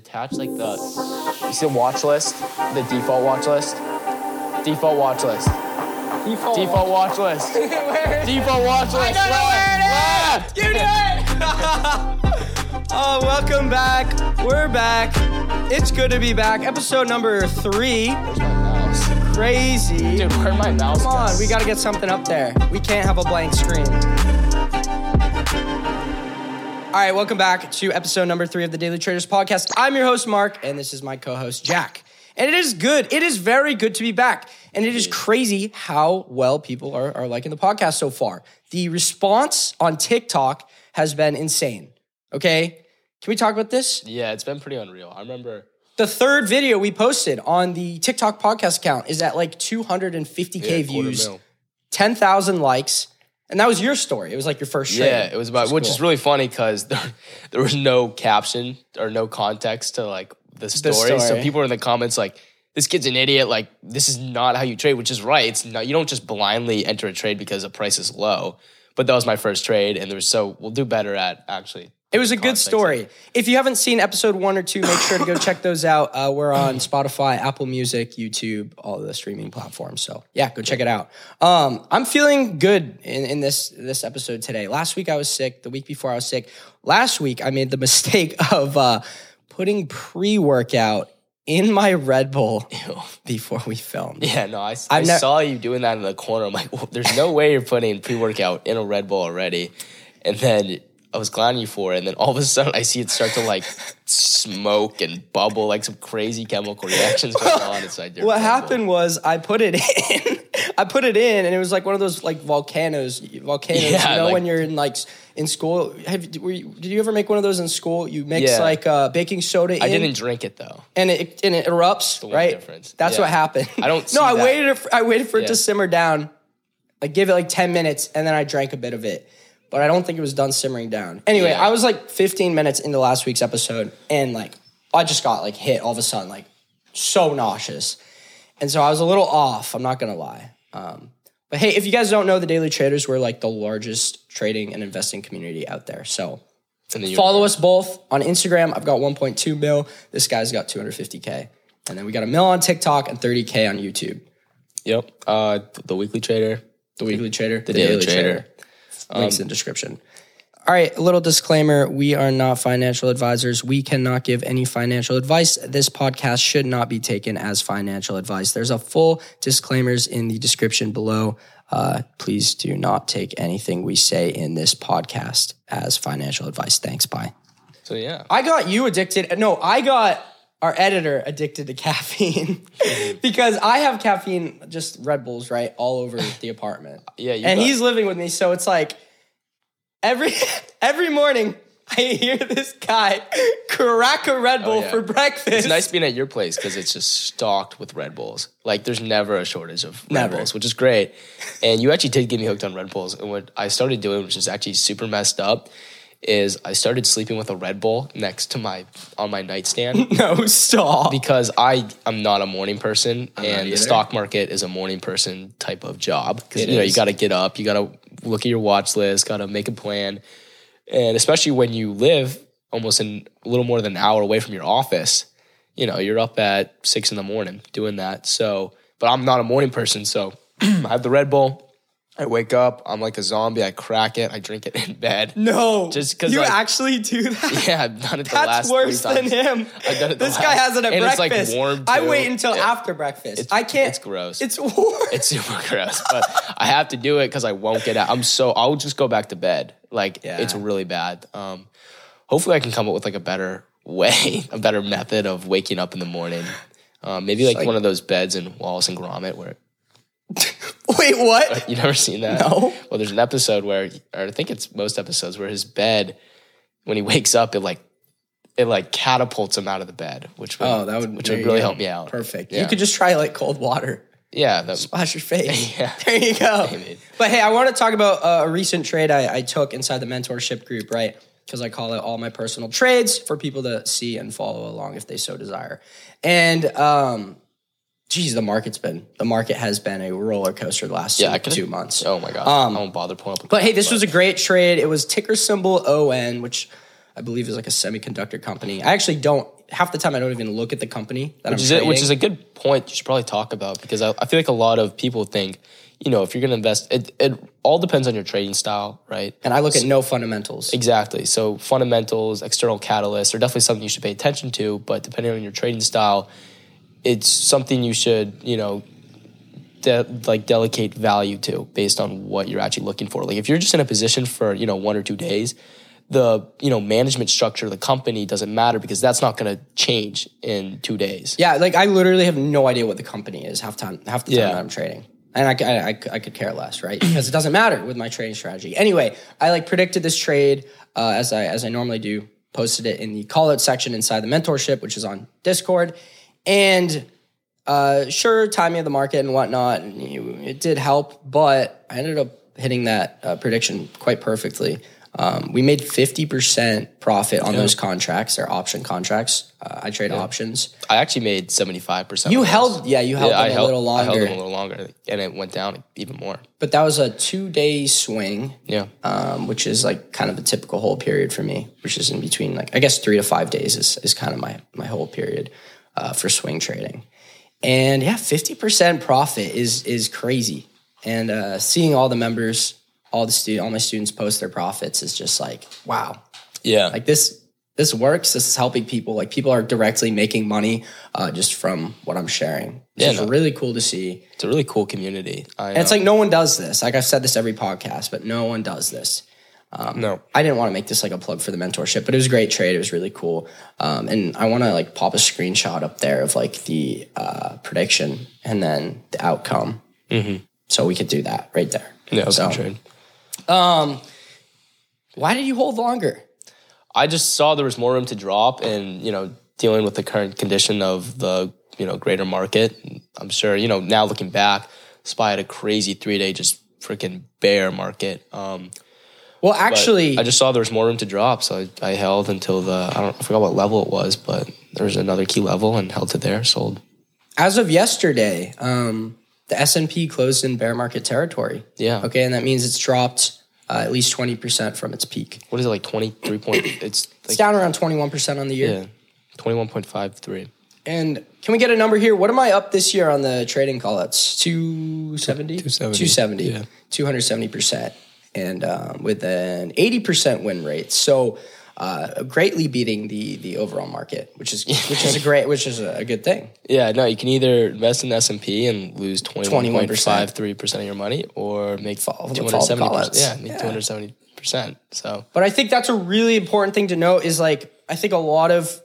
detach like the you see the watch list, the default watch list, default watch list, Default. default watch list, default watch list. I don't left. You do it. oh, welcome back. We're back. It's good to be back. Episode number three. Where's my mouse? Crazy. Dude, where my mouse? Come on, goes? we got to get something up there. We can't have a blank screen. All right, welcome back to episode number three of the Daily Traders podcast. I'm your host, Mark, and this is my co host, Jack. And it is good. It is very good to be back. And it is crazy how well people are, are liking the podcast so far. The response on TikTok has been insane. Okay? Can we talk about this? Yeah, it's been pretty unreal. I remember. The third video we posted on the TikTok podcast account is at like 250K Yeah, views, mil. 10,000 likes. And that was your story. It was like your first trade. Yeah, it was about, which is cool. really funny because there, there was no caption or no context to like the story. So story. people were in the comments like, "This kid's an idiot. Like, this is not how you trade." Which is right. It's not. You don't just blindly enter a trade because the price is low. But that was my first trade, and there was so we'll do better at actually. It was a good story. If you haven't seen episode one or two, make sure to go check those out. Uh, we're on Spotify, Apple Music, YouTube, all the streaming platforms. So yeah, go check it out. Um, I'm feeling good in, in this this episode today. Last week I was sick. The week before I was sick. Last week I made the mistake of uh, putting pre workout in my Red Bull Ew. before we filmed. Yeah, no, I, I nev- saw you doing that in the corner. I'm like, well, there's no way you're putting pre workout in a Red Bull already. And then I was glad you for it. And then all of a sudden, I see it start to like smoke and bubble, like some crazy chemical reactions going on inside your What Bull. happened was I put it in. I put it in, and it was like one of those like volcanoes. Volcanoes, Yeah, you know, like- when you're in like in school. Have were you, did you ever make one of those in school? You mix Yeah. like uh, baking soda in, I didn't drink it though. and it and it erupts. right, difference. that's Yeah. what happened. I don't see no, I that. waited. For, I waited for it to simmer down. I gave it like ten minutes, and then I drank a bit of it. But I don't think it was done simmering down. Anyway, Yeah. I was like 15 minutes into last week's episode, and like I just got like hit all of a sudden, like so nauseous. And so I was a little off, I'm not gonna lie. Um, but hey, if you guys don't know, the Daily Traders, we're like the largest trading and investing community out there. So follow us both on Instagram. I've got 1.2 mil. This guy's got 250K. And then we got a mil on TikTok and 30K on YouTube. Yep. Uh, the weekly trader. The Weekly Trader, the, Daily Trader. Um, Links in the description. All right, a little disclaimer. We are not financial advisors. We cannot give any financial advice. This podcast should not be taken as financial advice. There's a full disclaimers in the description below. Uh, please do not take anything we say in this podcast as financial advice. Thanks. Bye. So yeah. I got you addicted. No, I got our editor addicted to caffeine because I have caffeine, just Red Bulls, right, all over the apartment. Yeah, you and got- he's living with me, so it's like every every morning I hear this guy crack a Red oh, Bull yeah. for breakfast. It's nice being at your place because it's just stocked with Red Bulls. Like there's never a shortage of Red Never. Bulls, which is great. And you actually did get me hooked on Red Bulls. And what I started doing, which is actually super messed up, is I started sleeping with a Red Bull next to my on my nightstand No, stop. because I am not a morning person, and the stock market is a morning person type of job because you know you got to get up, you got to look at your watch list, got to make a plan, and especially when you live almost in a little more than an hour away from your office, you know you're up at six in the morning doing that. So, but I'm not a morning person, so I have the Red Bull. I wake up, I'm like a zombie. I crack it, I drink it in bed. no, just because you like- actually do that. Yeah, I've done it the That's last worse than him. I've done it This guy has it at and it's, like, breakfast. warm, I wait until It- after breakfast. it's- I can't. it's gross. It's warm. It's super gross, but I have to do it because I won't get out. I'm so I'll just go back to bed. Like Yeah. it's really bad. Um, hopefully, I can come up with like a better way, a better method of waking up in the morning. Um, maybe like, like- one of those beds in Wallace and Gromit where Wait, what? you never seen that. No. Well, there's an episode where, or I think it's most episodes where his bed, when he wakes up, it like it like catapults him out of the bed, which would, Oh, that would which would really help me out. Perfect. Yeah. You could just try like cold water. Yeah, that, Splash your face. Yeah. There you go. But hey, I want to talk about uh, a recent trade I, I took inside the mentorship group, right? Because I call it all my personal trades for people to see and follow along if they so desire. And um, geez, the market's been the market has been a roller coaster the last yeah, two, two months. Oh my god, Um, I won't bother pulling up. But hey, this was a great trade. It was ticker symbol ON, which I believe is like a semiconductor company. I actually don't half the time I don't even look at the company that which I'm is trading. it, which is a good point. You should probably talk about because I, I feel like a lot of people think, you know, if you're going to invest, it it all depends on your trading style, right? and I look at no fundamentals. Exactly. So fundamentals, external catalysts are definitely something you should pay attention to. But depending on your trading style, it's something you should, you know, de- like delegate value to based on what you're actually looking for. Like if you're just in a position for you know one or two days, the you know management structure of the company doesn't matter because that's not going to change in two days. Yeah, like I literally have no idea what the company is half time half the time Yeah. that I'm trading. And I, I, I, I could care less, right? Because it doesn't matter with my trading strategy. Anyway, I like predicted this trade uh, as I as I normally do. Posted it in the call out section inside the mentorship, which is on Discord, and uh, sure, timing of the market and whatnot, it did help, but I ended up hitting that uh, prediction quite perfectly. Um, we made 50% profit on those contracts, they're option contracts. Uh, I trade options. I actually made seventy five percent. You held, yeah, you held them I a held, little I held them a little longer, and it went down even more. but that was a two day swing, Yeah. um, which is like kind of a typical hold period for me, which is in between like I guess three to five days is is kind of my my whole period uh, for swing trading. And yeah, fifty percent profit is is crazy. And uh, seeing all the members, all the student, all my students post their profits is just like wow, Yeah. like this this works. This is helping people. Like people are directly making money uh, just from what I'm sharing. Yeah, It's no. really cool to see. it's a really cool community. I, And it's like no one does this. Like I've said this every podcast, but no one does this. No. I didn't want to make this like a plug for the mentorship, but it was a great trade. It was really cool. Um, and I want to like pop a screenshot up there of like the uh, prediction and then the outcome. So we could do that right there. Yeah, so, good trade. why did you hold longer? I just saw there was more room to drop, and you know, dealing with the current condition of the you know greater market, I'm sure you know now looking back, SPY had a crazy three day just freaking bear market. Um, Well, but actually, I just saw there was more room to drop, so I, I held until the I don't I forgot what level it was, but there was another key level and held to there, sold. as of yesterday, um, the S and P closed in bear market territory. Yeah. Okay, and that means it's dropped uh, at least twenty percent from its peak. What is it like twenty three point? It's It's down around twenty one percent on the year. yeah, twenty one point five three. And can we get a number here? What am I up this year on the trading call outs? 270? 270, yeah. 270%. And um, with an 80% win rate. So uh, greatly beating the the overall market, which is which is a great which is a, good thing. Yeah, no, you can either invest in S and P and lose twenty one point five three percent of your money, or make two hundred seventy. call-outs. Yeah, make Yeah. two hundred seventy percent. So But I think that's a really important thing to note is like I think a lot of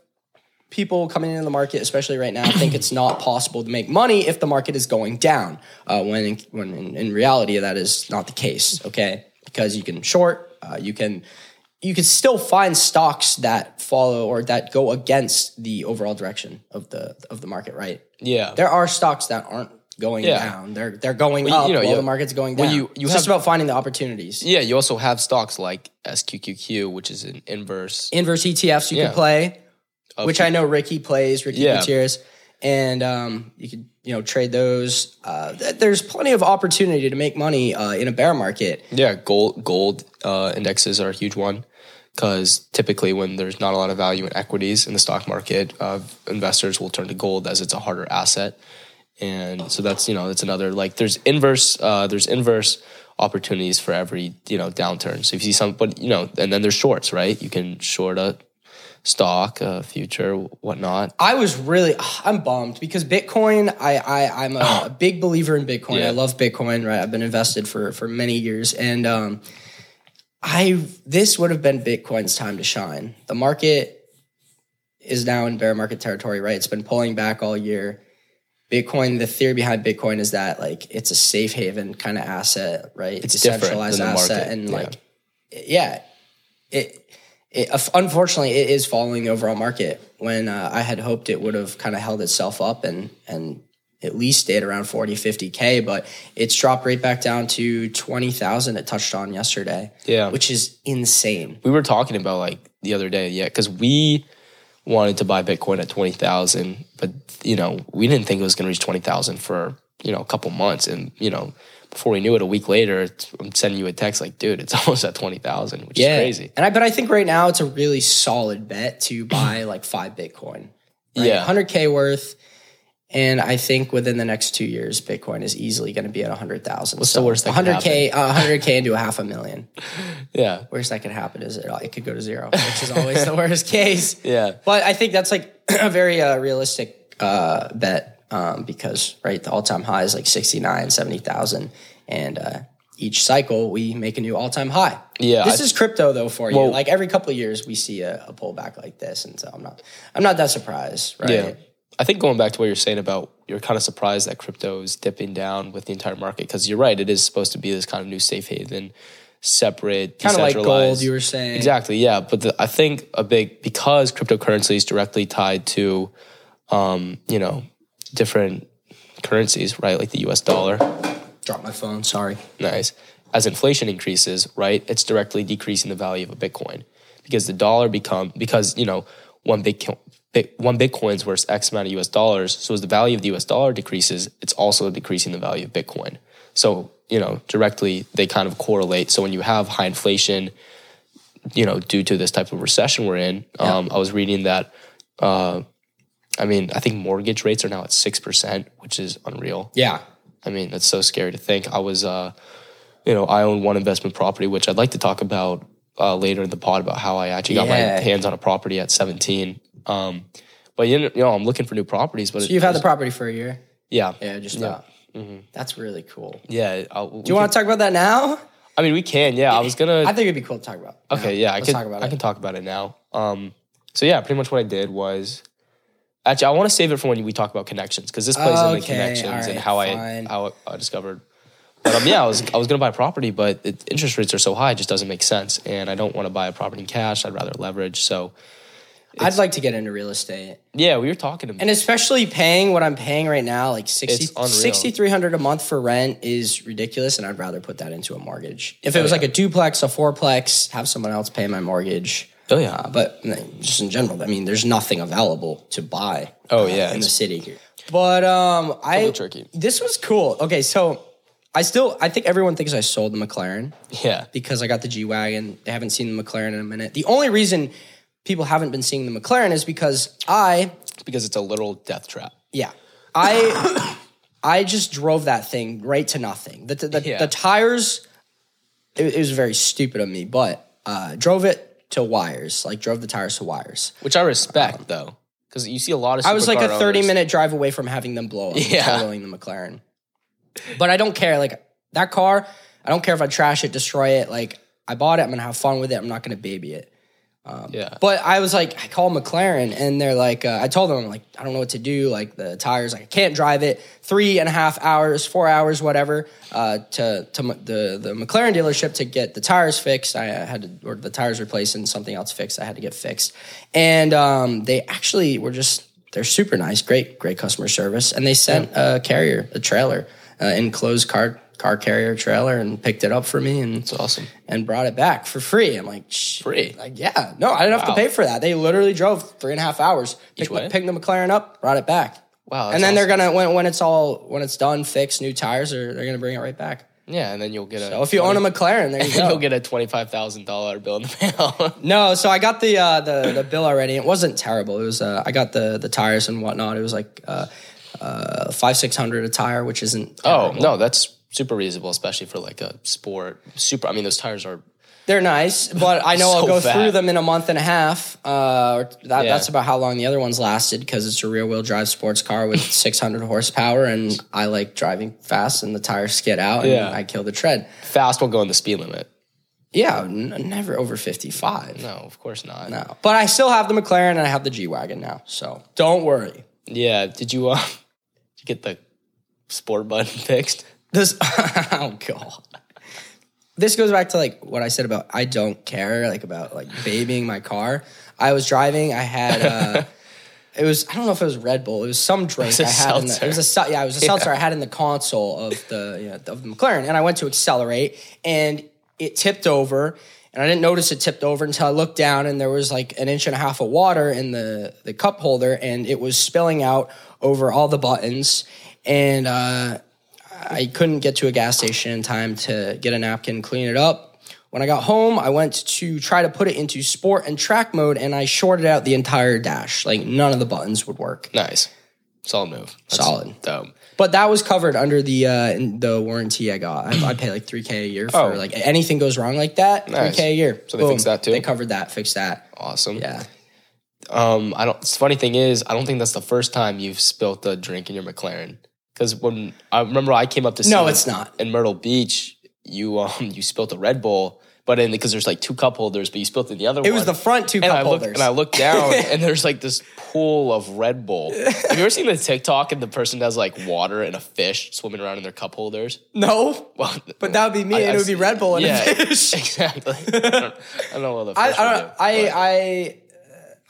people coming into the market, especially right now, think it's not possible to make money if the market is going down. Uh, when in, when in, in reality that is not the case. Okay, because you can short, uh, you can you can still find stocks that follow or that go against the overall direction of the of the market. Right? yeah, There are stocks that aren't going Yeah. down. They're they're going Well, up you know, while the market's going down. well, you- you it's just about finding the opportunities. yeah. You also have stocks like SQQQ, which is an inverse. Inverse ETFs you Yeah. can play. of- which I know Ricky plays, Ricky. Gutierrez, and um, you could you know trade those. Uh, th- there's plenty of opportunity to make money uh, in a bear market. Yeah, gold gold uh, indexes are a huge one because typically when there's not a lot of value in equities in the stock market, uh, investors will turn to gold as it's a harder asset, and so that's you know that's another like there's inverse uh, there's inverse opportunities for every you know downturn. So if you see some, but you know, and then there's shorts, right? You can short a stock, a future, whatnot. I was really I'm bummed because Bitcoin. I, I I'm a, a big believer in Bitcoin. Yeah. I love Bitcoin. Right, I've been invested for for many years, and um, I this would have been Bitcoin's time to shine. The market is now in bear market territory. Right, it's been pulling back all year. Bitcoin, the theory behind Bitcoin is that like it's a safe haven kind of asset, right? It's different decentralized asset, and yeah. like, yeah, it. It, unfortunately, it is following the overall market. When uh, I had hoped it would have kind of held itself up and and at least stayed around 40, 50 k, but it's dropped right back down to twenty thousand. It touched on yesterday, Yeah. which is insane. we were talking about like the other day, yeah, because we wanted to buy Bitcoin at twenty thousand, but you know we didn't think it was going to reach twenty thousand for you know a couple months, and you know before we knew it, a week later, it's- I'm sending you a text like, dude, it's almost at twenty thousand, which is crazy. And I but I think right now it's a really solid bet to buy like five Bitcoin. Right? Yeah. 100k worth. And I think within the next two years, Bitcoin is easily going to be at 100,000. What's the worst that 100k, uh, 100k into a half a million. Yeah, Worst that could happen is it, it could go to zero, which is always the worst case. Yeah. But I think that's like a very uh, realistic uh, bet um, because, right, the all time high is like 69, 70,000. And uh, each cycle, we make a new all time high. Yeah, This I- is crypto, though, for you. Like every couple of years, we see a, a pullback like this. And so I'm not, I'm not that surprised, right? Yeah. I think going back to what you're saying about you're kind of surprised that crypto is dipping down with the entire market because you're right. It is supposed to be this kind of new safe haven, separate, Kind of like gold, you were saying. Exactly. Yeah. But the, I think a big because cryptocurrency is directly tied to, um, you know, different currencies, right? Like the U.S. dollar. Drop my phone, sorry. Nice. As inflation increases, right, it's directly decreasing the value of a Bitcoin because the dollar become because you know one Bitcoin. One Bitcoin's worth X amount of US dollars. So as the value of the US dollar decreases, it's also decreasing the value of Bitcoin. So, you know, directly they kind of correlate. So when you have high inflation, you know, due to this type of recession we're in, um, I was reading that, uh, I mean, I think mortgage rates are now at 6%, which is unreal. Yeah. I mean, that's so scary to think. I was, uh, you know, I own one investment property, which I'd like to talk about uh, later in the pod about how I actually got my hands on a property at 17. Um, but you know, you know, I'm looking for new properties. But So you've had the property for a year? yeah, Yeah, just about. That's really cool. yeah. I'll, Do you want to talk about that now? I mean, we can. Yeah, I was gonna. I think it'd be cool to talk about. Okay, yeah, I Let's can talk about I it. can talk about it now. Um, so yeah, pretty much what I did was actually I want to save it for when we talk about connections because this plays into Okay, connections and how fine. I how I discovered. But um, yeah, I was I was gonna buy a property, but it, interest rates are so high, it just doesn't make sense, and I don't want to buy a property in cash. I'd rather leverage. So I'd like to get into real estate. yeah, we were talking about And especially paying what I'm paying right now, like 60 It's unreal. 6300 a month for rent is ridiculous and I'd rather put that into a mortgage. If it was yeah. like a duplex, a fourplex, have someone else pay my mortgage. Oh, yeah. Uh, but just in general, I mean, there's nothing available to buy. Oh, uh, yeah, in the it's- city. But um, I tricky. this was cool. Okay, so I still I think everyone thinks I sold the McLaren yeah, because I got the G wagon. They haven't seen the McLaren in a minute. The only reason people haven't been seeing the McLaren is because I because it's a literal death trap. yeah. I I just drove that thing right to nothing. The the, Yeah. the tires it, it was very stupid of me, but uh drove it to wires. Like drove the tires to wires. Which I respect um, though, because you see a lot of. I was like a 30 owners- minute drive away from having them blow up Yeah. totaling the McLaren. But I don't care. Like that car, I don't care if I trash it, destroy it. Like I bought it, I'm gonna have fun with it. I'm not gonna baby it. Yeah, But I was like, I called McLaren and they're like, uh, I told them, I'm like, I don't know what to do. Like the tires, like I can't drive it. Three and a half hours, four hours, whatever, uh, to to m- the the McLaren dealership to get the tires fixed. I had to, or the tires replaced and something else fixed. I had to get fixed, and um, they actually were just they're super nice, great, great customer service, and they sent a carrier, a trailer, uh, enclosed car car carrier trailer, and picked it up for me and it's awesome. and brought it back for free. I'm like, Shh. Free? Like, yeah, no, I didn't have Wow. to pay for that. They literally drove three and a half hours, picked, picked the McLaren up, brought it back. Wow, and then they're gonna when when it's all when it's done, fixed new tires, they're they're gonna bring it right back. Yeah, and then you'll get a. So if you own a McLaren, there you go. you'll get a twenty five thousand dollar bill in the mail. no, so I got the uh, the the bill already. It wasn't terrible. It was uh, I got the the tires and whatnot. It was like uh, uh, five six hundred a tire, which isn't. oh terrible. no, that's super reasonable, especially for like a sport. Super. I mean, those tires are. They're nice, but I know I'll go fat. through them in a month and a half. Uh, that, Yeah. That's about how long the other ones lasted because it's a rear wheel drive sports car with 600 horsepower, and I like driving fast, and the tires skid out, and Yeah. I kill the tread. Fast will go in the speed limit. Yeah, n- never over 55. No, of course not. No, but I still have the McLaren and I have the G wagon now, so don't worry. Yeah. Did you? Uh, did you get the sport button fixed? This, oh god. This goes back to like what I said about I don't care, like about like babying my car. I was driving. I had uh, it was I don't know if it was Red Bull. It was some drink I had. In the, it was a yeah, it was a seltzer I had in the console of the you know, of the McLaren, and I went to accelerate, and it tipped over. And I didn't notice it tipped over until I looked down, and there was like an inch and a half of water in the the cup holder, and it was spilling out over all the buttons. And uh, I couldn't get to a gas station in time to get a napkin, clean it up. When I got home, I went to try to put it into sport and track mode, and I shorted out the entire dash. Like none of the buttons would work. Nice. Solid move. That's Solid. Dope. But that was covered under the uh, the warranty I got. I, I pay like three k a year for Oh. like anything goes wrong like that. Three Nice. k a year. So they fixed that too? They covered that. Fixed that. Awesome. Yeah. Um, I don't. The funny thing is, I don't think that's the first time you've spilt a drink in your McLaren. Because when I remember, I came up to see No, it's not. in Myrtle Beach. You um, you spilt a Red Bull, but in because there's like two cup holders, but you spilt in the other one. It one. was the front two and cup I holders. and I look down, and there's like this pool of Red Bull. Have you ever seen the TikTok and the person has like water and a fish swimming around in their cup holders? no, Well, but that would be me, I- and it would be Red Bull and yeah, a fish. exactly. I don't, I don't know what the I, fish I would don't. do, I I.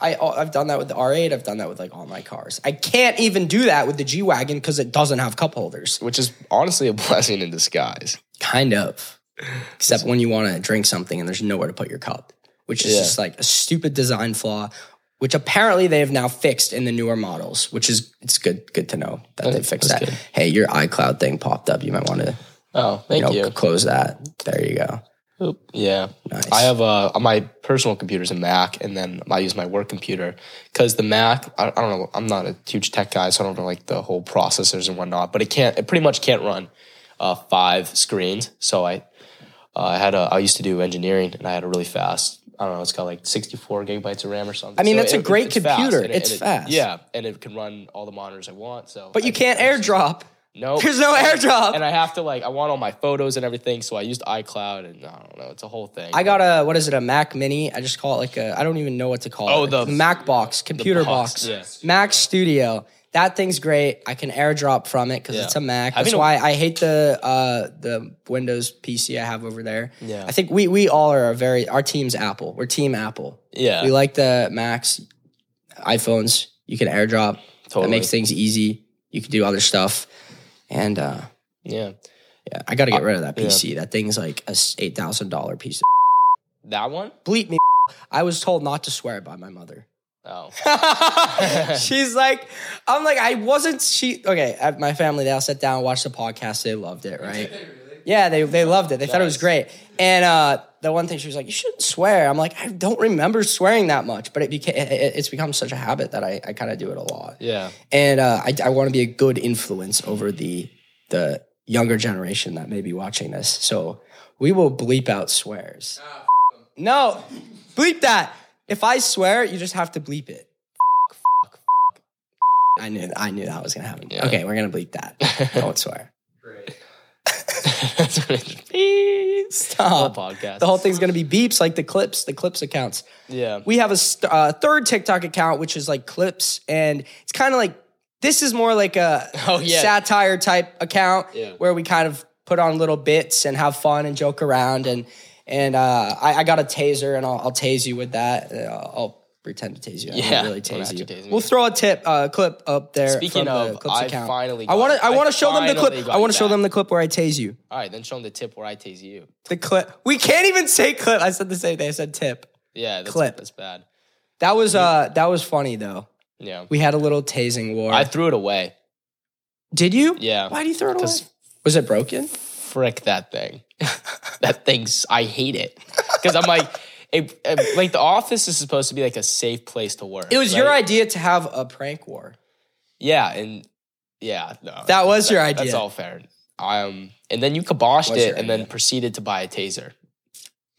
I, I've done that with the R8. I've done that with like all my cars. I can't even do that with the G Wagon because it doesn't have cup holders. which is honestly a blessing in disguise. Kind of. Except when you want to drink something and there's nowhere to put your cup, which is Yeah. just like a stupid design flaw, which apparently they have now fixed in the newer models, which is it's good good to know that they fixed that. good. Hey, your iCloud thing popped up. You might want to Oh, thank you know, you. close that. There you go. Oop, Yeah. Nice. I have a my personal computer's a Mac, and then I use my work computer because the Mac. I, I don't know. I'm not a huge tech guy, so I don't know like the whole processors and whatnot. But it can't. It pretty much can't run uh, five screens. So I uh, I had a. I used to do engineering, and I had a really fast. I don't know. It's got like 64 gigabytes of RAM or something. I mean, So that's a it- great it's computer. it- It's it- fast. Yeah, and it can run all the monitors I want. So, But you can't I airdrop. No, There's no airdrop. and I have to like I want all my photos and everything, so I used iCloud, and I don't know, it's a whole thing. I got a what is it? A Mac Mini. I just call it like a. I don't even know what to call Oh, it. the- Mac box, computer box, box, yeah. Mac Studio. That thing's great. I can AirDrop from it because Yeah. it's a Mac. That's a- why I hate the uh, the Windows PC I have over there. Yeah. I think we we all are a very our team's Apple. We're Team Apple. yeah, We like the Macs, iPhones. You can AirDrop. That Totally. makes things easy. You can do other stuff, and uh, yeah. yeah, I got to get rid of that yeah. PC. That thing's like a eight thousand dollar piece. Of That one? Bleep me. I was told not to swear by my mother. Oh, She's like, I'm like, I wasn't. She okay? At my family, they all sat down, watched the podcast. They loved it, right? Yeah, they they loved it. They thought it was great. And uh, the one thing she was like, you shouldn't swear. I'm like, I don't remember swearing that much, but it became it, it's become such a habit that I, I kind of do it a lot. yeah. And uh, I, I want to be a good influence over the the younger generation that may be watching this. So we will bleep out swears. No, bleep that. If I swear, you just have to bleep it. I knew I knew that was gonna happen. Yeah. Okay, we're gonna bleep that. Don't swear. That's what it- Stop. Whole podcast. The whole thing's gonna be beeps like the clips, the clips accounts. yeah. We have a st- uh, third TikTok account, which is like clips, and it's kind of like this is more like a Oh, yeah. satire type account Yeah. where we kind of put on little bits and have fun and joke around. And and uh, I, I got a taser, and I'll, I'll tase you with that. Uh, I'll pretend to tase you. I Yeah, really tase you. tase we'll throw a tip uh, clip up there. Speaking from the of, clips I account. finally I want to. I want to show them the clip. I want to show them the clip where I tase you. All right, then show them the tip where I tase you. The clip. We can't even say clip. I said the same thing. I said tip. Yeah, that's, Clip. That's bad. That was uh that was funny though. Yeah. We had a little tasing war. I threw it away. Did you? Yeah. Why do you throw it away? Was it broken? Frick that thing. that thing's. I hate it because I'm like, like the office is supposed to be like a safe place to work. It was your idea to have a prank war. Yeah, and yeah, no, That was your idea. That's all fair. Um, and then you kiboshed it, and then proceeded to buy a taser,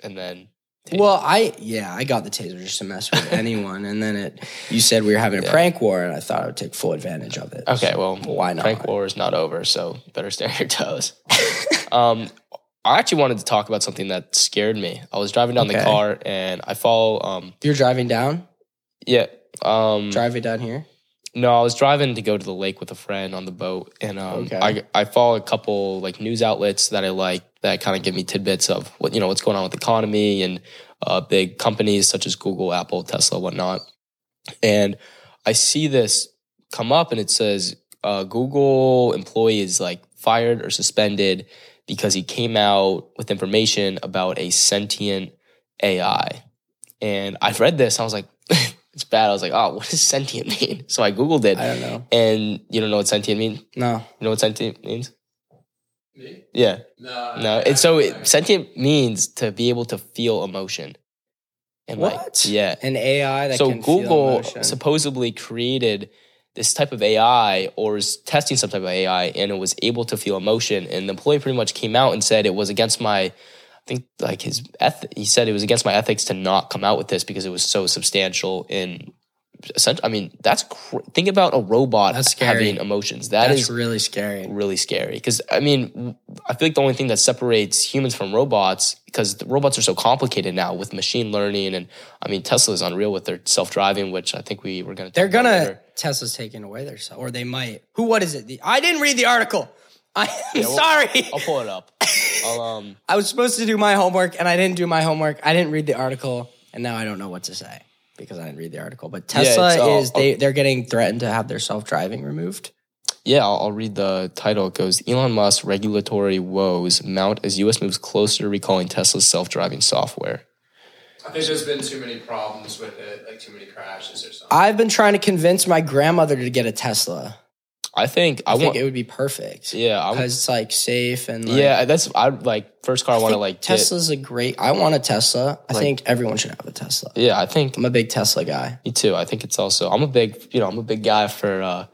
and then Well, I yeah, I got the taser just to mess with anyone, and then it. You said we were having a prank war, and I thought I would take full advantage of it. okay, well, why not? Prank war is not over, so better stay on your toes. um, I actually wanted to talk about something that scared me. I was driving down the car, and I follow. Um, You're driving down, yeah. Um, driving down here. No, I was driving to go to the lake with a friend on the boat, and um, Okay. I I follow a couple like news outlets that I like that kind of give me tidbits of what you know what's going on with the economy and uh, big companies such as Google, Apple, Tesla, whatnot. And I see this come up, and it says uh, Google employee is like fired or suspended because he came out with information about a sentient AI. And I've read this, I was like, it's bad. I was like, oh, what does sentient mean? So I Googled it. I don't know. And you don't know what sentient means? No, You know what sentient means? Me? Yeah. No. No. And so it, sentient means to be able to feel emotion. And like, What? yeah. An AI that so can feel Google supposedly created this type of AI or is testing some type of AI and it was able to feel emotion. And the employee pretty much came out and said it was against my, I think like his eth- he said it was against my ethics to not come out with this because it was so substantial in. Essentially- I mean, that's cr- think about a robot having emotions. That That's is really scary. really scary because I mean I feel like the only thing that separates humans from robots because the robots are so complicated now with machine learning and I mean Tesla is unreal with their self driving which I think we were gonna They're gonna later. Tesla's taking away their self, or they might. Who? What is it? The, I didn't read the article. I am well- sorry. I'll pull it up. I'll um I was supposed to do my homework and I didn't do my homework. I didn't read the article, and now I don't know what to say because I didn't read the article. But Yeah, Tesla it's all- is they they're getting threatened to have their self driving removed. yeah I'll, I'll read the title. It goes Elon Musk regulatory woes mount as U.S. moves closer to recalling Tesla's self driving software. I think there's been too many problems with it, like too many crashes or something. I've been trying to convince my grandmother to get a Tesla. I think I, I, think want it would be perfect. yeah because it's like safe and like, yeah that's I like first car I, I want to like get. Tesla's a great. I want a Tesla. I Like- think everyone should have a Tesla. yeah I think I'm a big Tesla guy. Me too. I think it's also I'm a big you know I'm a big guy for uh,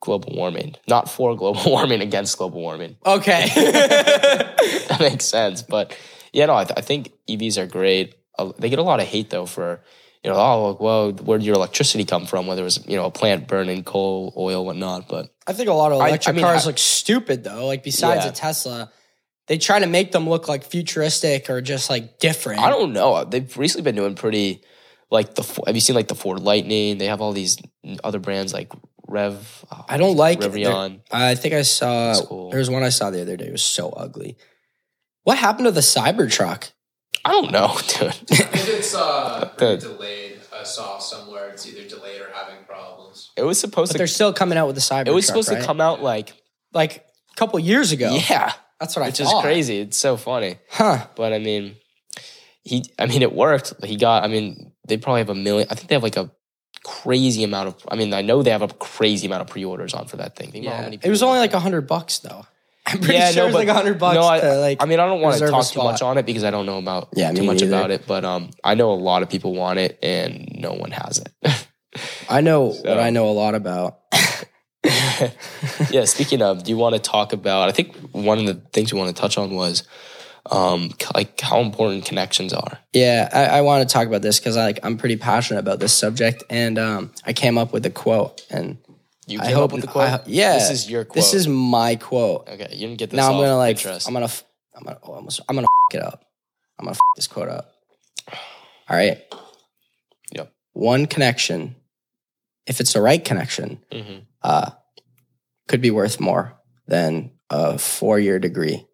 global warming, not for global warming, against global warming. Okay. that makes sense. But yeah, no, I, th- I think EVs are great. Uh, they get a lot of hate though for you know oh like, well where did your electricity come from? Whether it was you know a plant burning coal, oil, whatnot. But I think a lot of I- I electric mean, cars I- look stupid though. Like besides Yeah. a Tesla, they try to make them look like futuristic or just like different. I don't know. They've recently been doing pretty like the have you seen like the Ford Lightning? They have all these other brands like Rev. oh, I don't like it. Rivian. I think I saw cool. there was one I saw the other day. It was so ugly. What happened to the Cybertruck? I don't know, dude. I think it's uh, The- delayed. I saw somewhere it's either delayed or having problems. It was supposed But to they're still coming out with the Cybertruck. It was supposed right? to come out like like a couple years ago. yeah, That's what I which is crazy. It's so funny, Huh. but I mean, he. I mean, it worked. He got. I mean, they probably have a million. I think they have like a crazy amount of. I mean, I know they have a crazy amount of pre-orders on for that thing. Think how Yeah. many It was only like a hundred bucks though. I'm pretty Yeah, sure no, it was like but- a hundred bucks no, I, to like I mean, I don't want to talk too much on it because I don't know about Yeah, too much about it. But um, I know a lot of people want it, and no one has it. I know So- what I know a lot about. yeah. Speaking of, do you want to talk about? I think one of the things we want to touch on was, um, like how important connections are. Yeah, I, I want to talk about this because like I'm pretty passionate about this subject, and um, I came up with a quote, and You I hope up with the quote. I yeah, this is your quote. This is my quote. okay. You didn't get this. Now I'm gonna like Pinterest. I'm gonna I'm gonna oh, almost I'm gonna f- it up. I'm gonna f- this quote up. All right. Yep. One connection, if it's the right connection, Mhm. uh, could be worth more than a four year degree,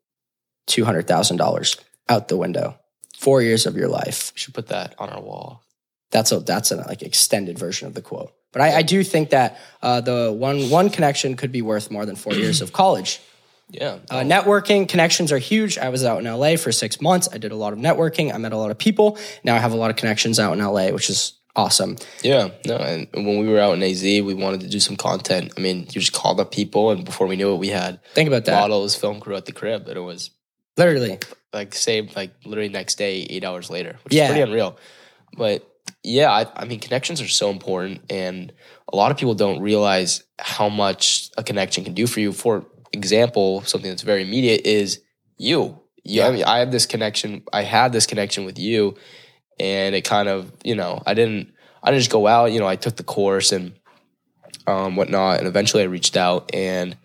two hundred thousand dollars out the window. Four years of your life. We should put that on our wall. That's a that's a like extended version of the quote. But I, I do think that uh, the one one connection could be worth more than four years of college. Yeah. Uh, networking connections are huge. I was out in LA for six months. I did a lot of networking. I met a lot of people. Now I have a lot of connections out in LA, which is awesome. Yeah, no, and when we were out in AZ, we wanted to do some content. I mean, you just called up people, and before we knew it, we had Think about that. models, film crew at the crib, and it was Literally. like same like literally next day, eight hours later, which Yeah. is pretty unreal. But yeah, I, I mean, connections are so important, and a lot of people don't realize how much a connection can do for you. For example, something that's very immediate is you. You, I Yeah. mean, I have this connection. I had this connection with you, and it kind of, you know, I didn't, I didn't just go out. You know, I took the course and um, whatnot, and eventually I reached out, and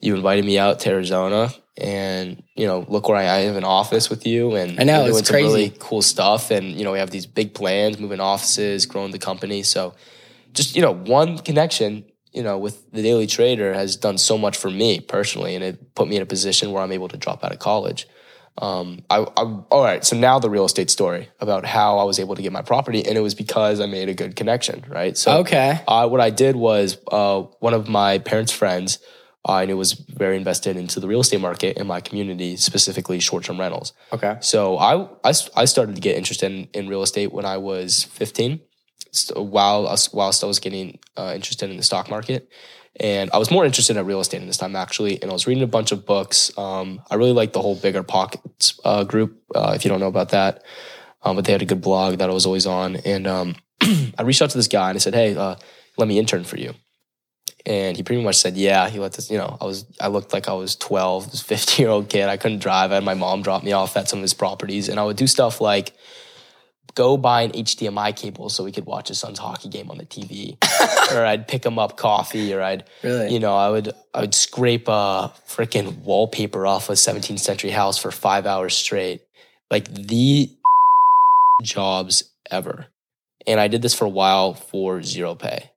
you invited me out to Arizona, and you know, look where I, I have an office with you, and I know, we're doing it's some really crazy. cool stuff, and you know, we have these big plans, moving offices, growing the company, so just you know, one connection. You know, with the Daily Trader has done so much for me personally, and it put me in a position where I'm able to drop out of college. Um, I, I, all right. So now the real estate story about how I was able to get my property, and it was because I made a good connection, right? So Okay. uh, what I did was uh, one of my parents' friends, uh, and it was very invested into the real estate market in my community, specifically short-term rentals. Okay. So I, I, I started to get interested in, in real estate when I was 15. st- while I whilst I was getting uh, interested in the stock market, and I was more interested in real estate in this time actually. And I was reading a bunch of books. Um, I really liked the whole Bigger Pockets uh, group. Uh, if you don't know about that, um, but they had a good blog that I was always on. And um, I reached out to this guy and I said, "Hey, uh, let me intern for you." And he pretty much said, "Yeah." He let this, you know, I was I looked like I was twelve, this fifteen year old kid. I couldn't drive. I had my mom drop me off at some of his properties, and I would do stuff like go buy an HDMI cable so we could watch his son's hockey game on the TV, or I'd pick him up coffee, or I'd Really? you know I would I would scrape a freaking wallpaper off a 17th century house for five hours straight, like the jobs ever. And I did this for a while for zero pay.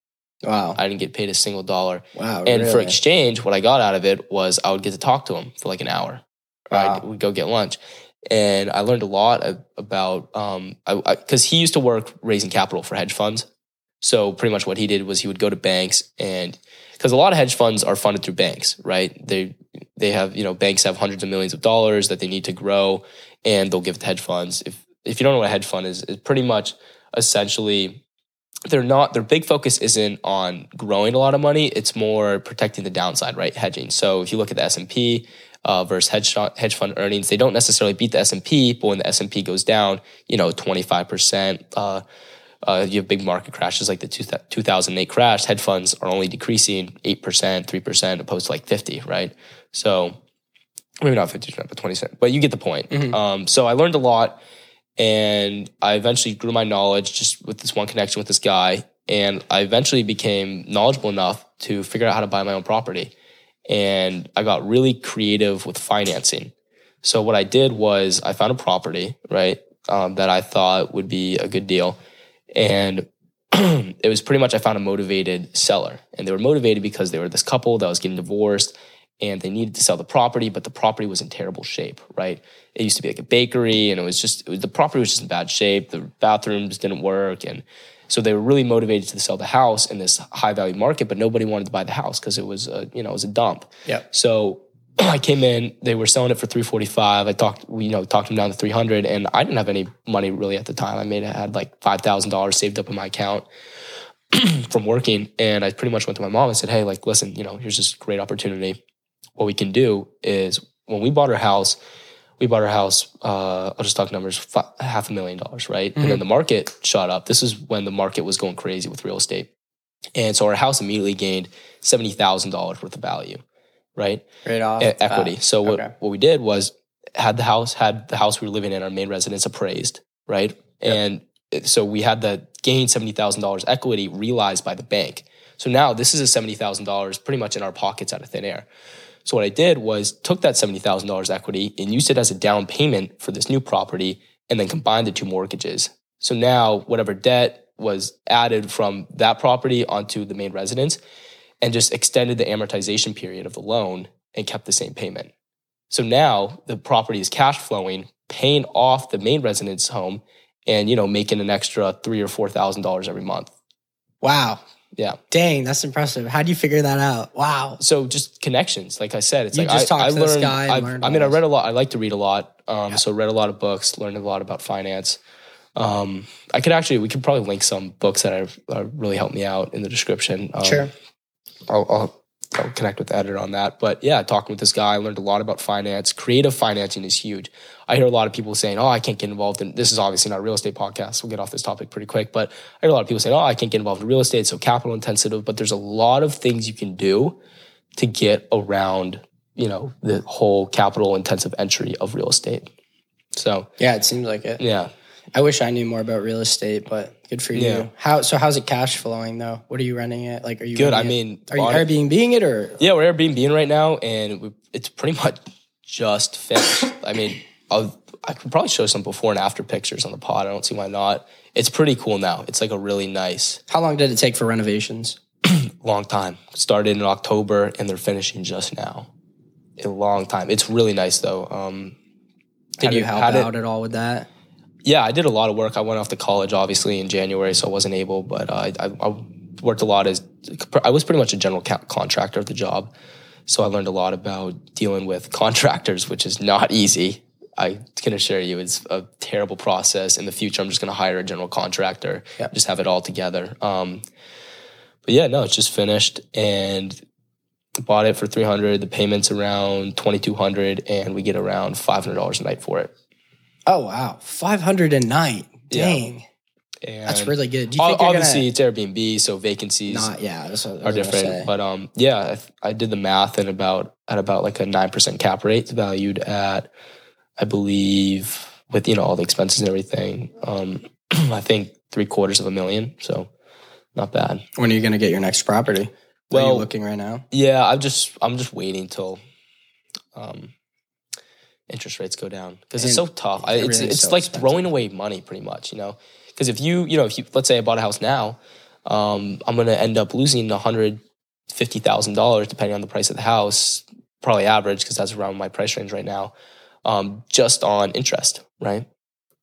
Wow. I didn't get paid a single dollar. wow. And for exchange, what I got out of it was I would get to talk to him for like an hour. Right? Wow. We'd go get lunch. And I learned a lot about, um, I, cause he used to work raising capital for hedge funds. So pretty much what he did was he would go to banks and, cause a lot of hedge funds are funded through banks, right? They, they have, you know, banks have hundreds of millions of dollars that they need to grow and they'll give it to hedge funds. If, if you don't know what a hedge fund is, it's pretty much essentially they're not their big focus isn't on growing a lot of money. It's more protecting the downside right? Hedging. So if you look at the s&p uh, versus hedge, hedge fund earnings they don't necessarily beat the s&p but when the s&p goes down you know 25% uh, uh, you have big market crashes like the two, 2008 crash hedge funds are only decreasing 8% 3% opposed to like 50 right? So maybe not 50% but 20 but you get the point. Um, so i learned a lot and I eventually grew my knowledge just with this one connection with this guy. And I eventually became knowledgeable enough to figure out how to buy my own property. And I got really creative with financing. So what I did was I found a property, right, um, that I thought would be a good deal. And it was pretty much I found a motivated seller. And they were motivated because they were this couple that was getting divorced and they needed to sell the property, but the property was in terrible shape, right? It used to be like a bakery and it was just, it was, the property was just in bad shape. The bathrooms didn't work. And so they were really motivated to sell the house in this high value market, but nobody wanted to buy the house because it was a, you know, it was a dump. Yep. So I came in, they were selling it for 345. I talked, you know, talked them down to 300 and I didn't have any money really at the time. I made, I had like $5,000 saved up in my account from working. And I pretty much went to my mom and said, Hey, like, listen, you know, here's this great opportunity. What we can do is when we bought our house, we bought our house, uh, I'll just talk numbers, fi- half a million dollars, right? And then the market shot up. This is when the market was going crazy with real estate. And so our house immediately gained $70,000 worth of value, right? Right off. E- equity. so what, okay. what we did was had the house, had the house we were living in, our main residence appraised, right? And so we had the gain $70,000 equity realized by the bank. So now this is a $70,000 pretty much in our pockets out of thin air. So what I did was took that $70,000 equity and used it as a down payment for this new property and then combined the two mortgages. So now whatever debt was added from that property onto the main residence and just extended the amortization period of the loan and kept the same payment. So now the property is cash flowing, paying off the main residence home and you know making an extra 3 or 4,000 dollars every month. Wow. Yeah. Dang, that's impressive. How do you figure that out? Wow. so just connections like i said it's You like just I, I to this learned, guy and I've- learned i mean i read a lot i like to read a lot um, Yeah. so read a lot of books learned a lot about finance um, i could actually we could probably link some books that have uh, really helped me out in the description um, Sure. I'll, I'll, I'll connect with the editor on that but yeah talking with this guy i learned a lot about finance creative financing is huge i hear a lot of people saying oh i can't get involved in this is obviously not a real estate podcast we'll get off this topic pretty quick but i hear a lot of people saying oh i can't get involved in real estate it's so capital intensive but there's a lot of things you can do to get around you know the whole capital intensive entry of real estate so Yeah, it seems like it. yeah I wish I knew more about real estate, but good for you. Yeah. How so? How's it cash flowing though? What are you renting it? Like, are you Good, I it- mean, are you Airbnb it or Yeah, we're Airbnb right now, and we, it's pretty much just finished. I mean, I'll, I could probably show some before and after pictures on the pod. I don't see why not. It's pretty cool now. It's like a really nice, how long did it take for renovations? long time. Started in October, and they're finishing just now. A long time. It's really nice though. Um, Did you it- help had it- out at all with that? yeah, I did a lot of work. I went off to college, obviously, in January, so I wasn't able. But uh, I, I, I worked a lot as I was pretty much a general contractor of the job, so I learned a lot about dealing with contractors, which is not easy. I can assure you it's a terrible process. In the future, I'm just going to hire a general contractor, Yeah. just have it all together. Um, but yeah, no, it's just finished and bought it for 300. The payment's around 2200 and we get around $500 a night for it. Oh wow, five hundred a night. Yeah. Dang, And that's really good. Do you ob- think you're obviously it's Airbnb, so vacancies not? Yeah, are different. But um, yeah, I, th- I did the math and about at about like a nine percent cap rate, valued at, I believe, with you know all the expenses and everything. Um, I think three quarters of a million, so not bad. when are you gonna get your next property? Are you Well- looking right now? Yeah, I'm just I'm just waiting till um, interest rates go down because it's so tough. I, it's everything's it's so like expensive. throwing away money pretty much, you know. Because if you you know if you let's say I bought a house now, um, I'm gonna end up losing a hundred fifty thousand dollars depending on the price of the house, probably average because that's around my price range right now, um, just on interest, right?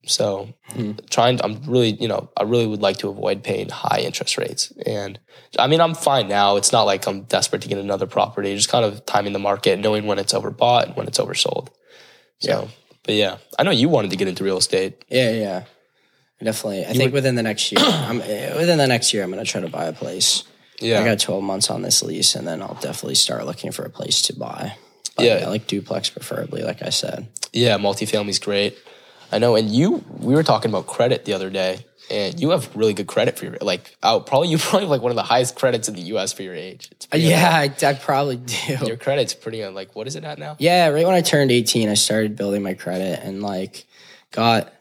So Hmm. trying, I'm really, you know, I really would like to avoid paying high interest rates. And I mean, I'm fine now. It's not like I'm desperate to get another property. Just kind of timing the market, knowing when it's overbought and when it's oversold. So, Yeah. but yeah, I know you wanted to get into real estate. Yeah, yeah, definitely. I think within the next year, I'm eh, within the next year, I'm gonna try to buy a place. Yeah, I got 12 months on this lease, and then I'll definitely start looking for a place to buy. But Yeah. yeah, like duplex preferably, like I said. yeah, multifamily's great. I know. And you, we were talking about credit the other day, and you have really good credit for your like. Oh, probably you probably have like one of the highest credits in the U.S. for your age. It's yeah, I, I probably do. Your credit's pretty on like what is it at now? Yeah, right when I turned 18, I started building my credit and like got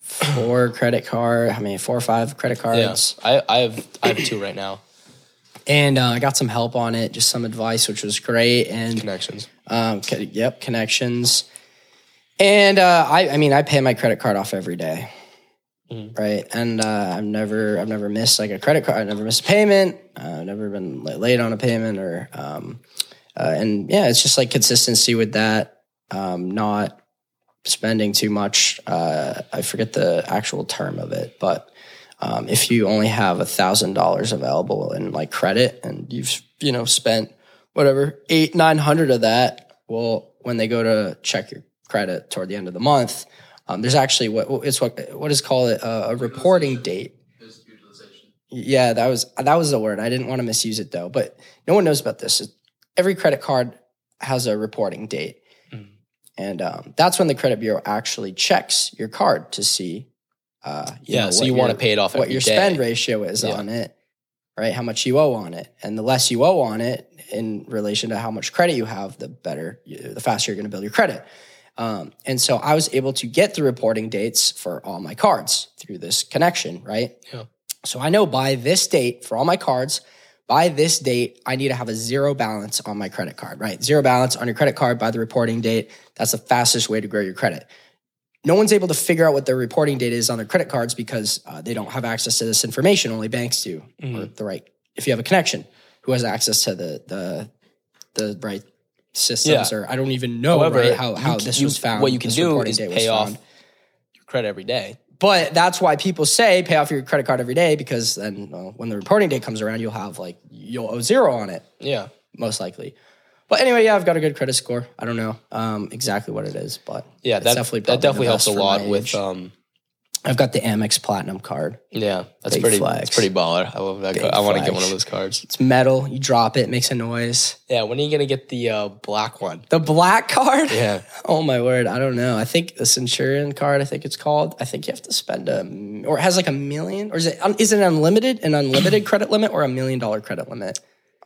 four credit card. I mean, four or five credit Yeah, cards, I, I have I have two right now. and uh, I got some help on it, just some advice, which was great. And Connections. Um, yep, connections. And uh, I, I mean, I pay my credit card off every day, Mhm. right? And uh, I've never, I've never missed like a credit card. I've never missed a payment. Uh, I've never been la- late on a payment, or um, uh, and yeah, it's just like consistency with that. Um, not spending too much. Uh, I forget the actual term of it, but um, if you only have a thousand dollars available in like credit, and you've you know spent whatever eight nine hundred of that, well, when they go to check your credit toward the end of the month, um, there's actually what it's what what is called a, a reporting date. Yeah, that was that was the word. I didn't want to misuse it though, but no one knows about this. Every credit card has a reporting date, Mhm. and um, that's when the credit bureau actually checks your card to see. Uh, you Yeah, know, so what you want to your- pay it off what your day. spend ratio is Yeah. on it, right? How much you owe on it, and the less you owe on it in relation to how much credit you have, the better, the faster you're going to build your credit. Um, and so I was able to get the reporting dates for all my cards through this connection, right? Yeah. So I know by this date for all my cards, by this date, I need to have a zero balance on my credit card, right? Zero balance on your credit card by the reporting date. That's the fastest way to grow your credit. No one's able to figure out what their reporting date is on their credit cards because uh, they don't have access to this information. Only banks do, or the right. If you have a connection, who has access to the the the right systems, Yeah. or I don't even know However, right, how how can- this you- was found. What you can do is pay off found. your credit every day. But that's why people say pay off your credit card every day because then well, when the reporting date comes around, you'll have like you'll owe zero on it Yeah. most likely. But anyway, yeah, I've got a good credit score. I don't know um, exactly what it is, but Yeah, that definitely that definitely helps a lot with um I've got the Amex Platinum card. yeah, that's Big pretty flex. that's pretty baller. I love that. Big card. I want to get one of those cards. It's metal. You drop it, it makes a noise. Yeah, when are you gonna get the uh, black one? The black card. Yeah. Oh my word! I don't know. I think the Centurion card. I think it's called. I think you have to spend a or it has like a million or is it um, it unlimited an unlimited credit limit or a million dollar credit limit?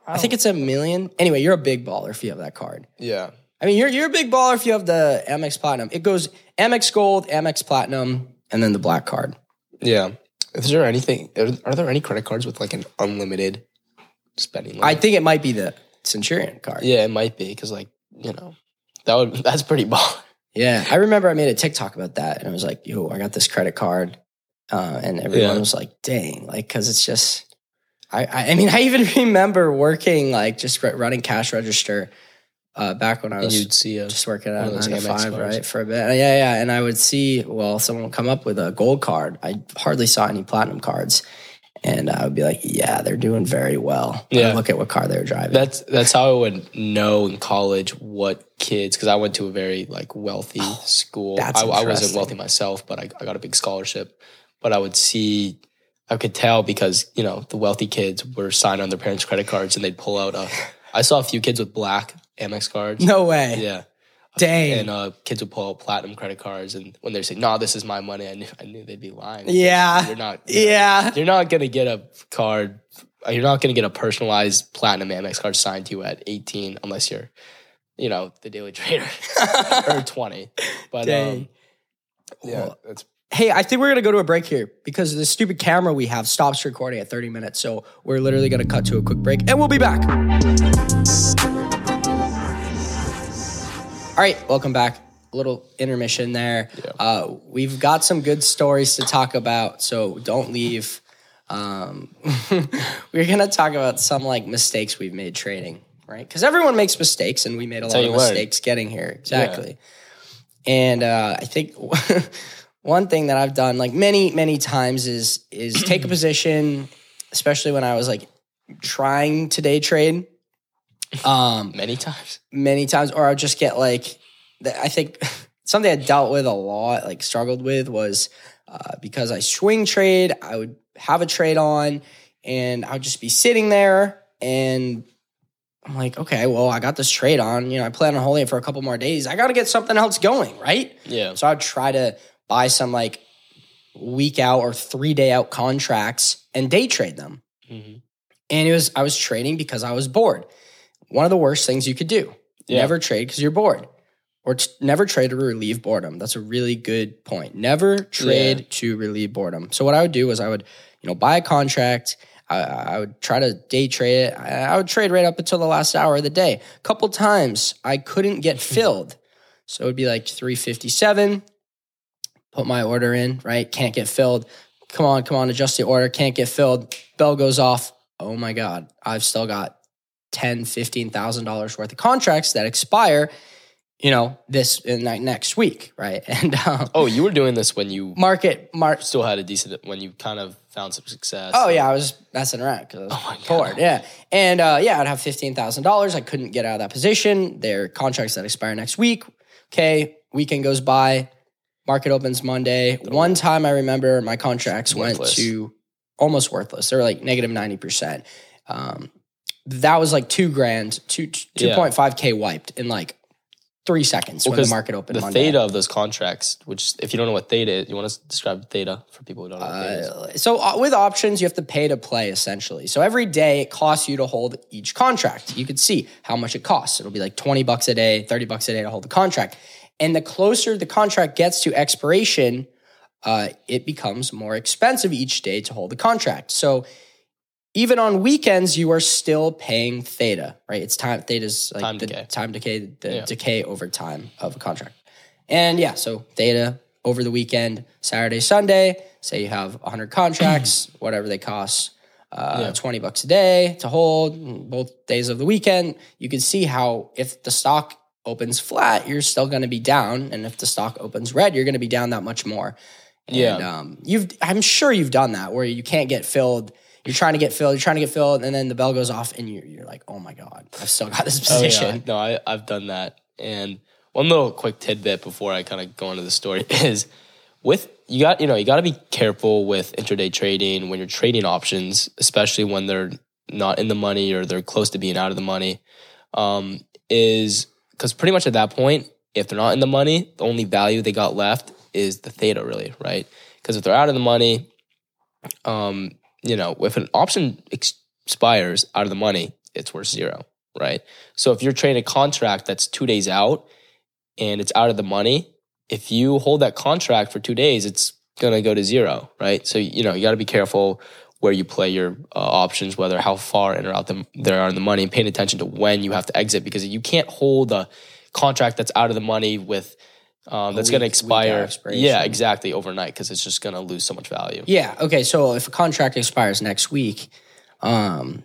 I think it's a million. Anyway, you're a big baller if you have that card. Yeah. I mean, you're you're a big baller if you have the Amex Platinum. It goes Amex Gold, Amex Platinum, and then the black card. Yeah. Is there anything? Are, are there any credit cards with like an unlimited spending limit? I think it might be the Centurion card. yeah, it might be because like you know that would that's pretty baller. Yeah, I remember I made a TikTok about that, and I was like, "Yo, I got this credit card," uh, and everyone Yeah. was like, "Dang!" Like, because it's just, I, I, I mean, I even remember working like just running cash register uh, back when I was you'd see a just working at nine to five, right, for a bit. Yeah, yeah, and I would see, well, someone would come up with a gold card. I hardly saw any platinum cards, and I would be like, "Yeah, they're doing very well." Yeah. Look at what car they're driving. That's that's how I would know in college what kids because I went to a very like wealthy school. Oh, that's I, I wasn't wealthy myself, but I, I got a big scholarship. But I would see, I could tell because you know the wealthy kids were signed on their parents' credit cards and they'd pull out a. I saw a few kids with black Amex cards. no way. Yeah. Dang. And uh, kids would pull out platinum credit cards, and when they're saying, "No, this is my money," I knew I knew they'd be lying. yeah. You're not. you're not- Yeah. you're not gonna get a card. You're not gonna get a personalized platinum Amex card signed to you at 18 unless you're, you know, the Daily Trader or 20. But um, Dang. yeah, Well, that's Hey, I think we're gonna go to a break here because the stupid camera we have stops recording at 30 minutes. So we're literally gonna cut to a quick break and we'll be back. All right, welcome back. A little intermission there. Yeah. Uh, we've got some good stories to talk about, so don't leave. Um, we're gonna talk about some like mistakes we've made trading, right? Because everyone makes mistakes, and we made a lot of mistakes getting here. Exactly. And uh, I think one thing that I've done like many many times is is take a position, especially when I was like trying to day trade. Um, many times. many times, or I would just get like, I think something I dealt with a lot, like struggled with, was uh, because I swing trade, I would have a trade on, and I would just be sitting there, and I'm like, okay, well, I got this trade on, you know, I plan on holding it for a couple more days. I got to get something else going, right? Yeah. So I'd try to buy some like week out or three day out contracts and day trade them. Mhm. And it was I was trading because I was bored. One of the worst things you could do. Yeah. Never trade because you're bored. Or t- never trade to relieve boredom. That's a really good point. Never trade Yeah. to relieve boredom. So what I would do was I would, you know, buy a contract. I, I would try to day trade it. I, I would trade right up until the last hour of the day. A couple times I couldn't get hmm. filled. So it would be like 357. Put my order in, right? Can't get filled. Come on, come on, adjust the order. Can't get filled. Bell goes off. Oh my God. I've still got ten, fifteen thousand dollars worth of contracts that expire, you know, this in like next week, right? And um, Oh, you were doing this when you market, mark. still had a decent, when you kind of found some success. Oh yeah, I was messing around because I was Oh bored. Yeah, and uh, yeah, I'd have fifteen thousand dollars. I couldn't get out of that position. There are contracts that expire next week. Okay, weekend goes by. Market opens Monday. One time I remember my contracts went to almost worthless. They were like negative ninety percent. Um, that was like two grand, two two Yeah. point five k wiped in like three seconds Well, when the market opened the Monday. theta of those contracts, which if you don't know what theta is, you want to describe theta for people who don't know what theta is. Uh, so uh, with options, you have to pay to play essentially. So every day it costs you to hold each contract. You could see how much it costs. It'll be like 20 bucks a day, 30 bucks a day to hold the contract. And the closer the contract gets to expiration, uh, it becomes more expensive each day to hold the contract. So even on weekends, you are still paying theta, right? It's time theta's like Time the decay. time decay, the Yeah. decay over time of a contract. And yeah, so theta over the weekend, Saturday, Sunday, say you have 100 contracts, whatever they cost, uh, Yeah. 20 bucks a day to hold both days of the weekend. You can see how if the stock opens flat, you're still going to be down. And if the stock opens red, you're going to be down that much more. Yeah. Um, you've, I'm sure you've done that where you can't get filled. You're trying to get filled, you're trying to get filled, and then the bell goes off, and you're, you're like, oh my God, I've still got this Oh, yeah. position. No, I, I've done that. And one little quick tidbit before I kind of go into the story is with you got you know you got to be careful with intraday trading when you're trading options, especially when they're not in the money or they're close to being out of the money. Um, is because pretty much at that point, if they're not in the money, the only value they got left is the theta, really, right? Because if they're out of the money, um, you know, if an option expires out of the money, it's worth zero, right? So if you're trading a contract that's two days out and it's out of the money, if you hold that contract for two days, it's gonna go to zero, right? So you know you got to be careful where you play your uh, options, whether how far in or out the, there are in the money, and paying attention to when you have to exit because you can't hold a contract that's out of the money with um, that's going to expire. Yeah, exactly overnight because it's just going to lose so much value. Yeah. Okay. So if a contract expires next week, um,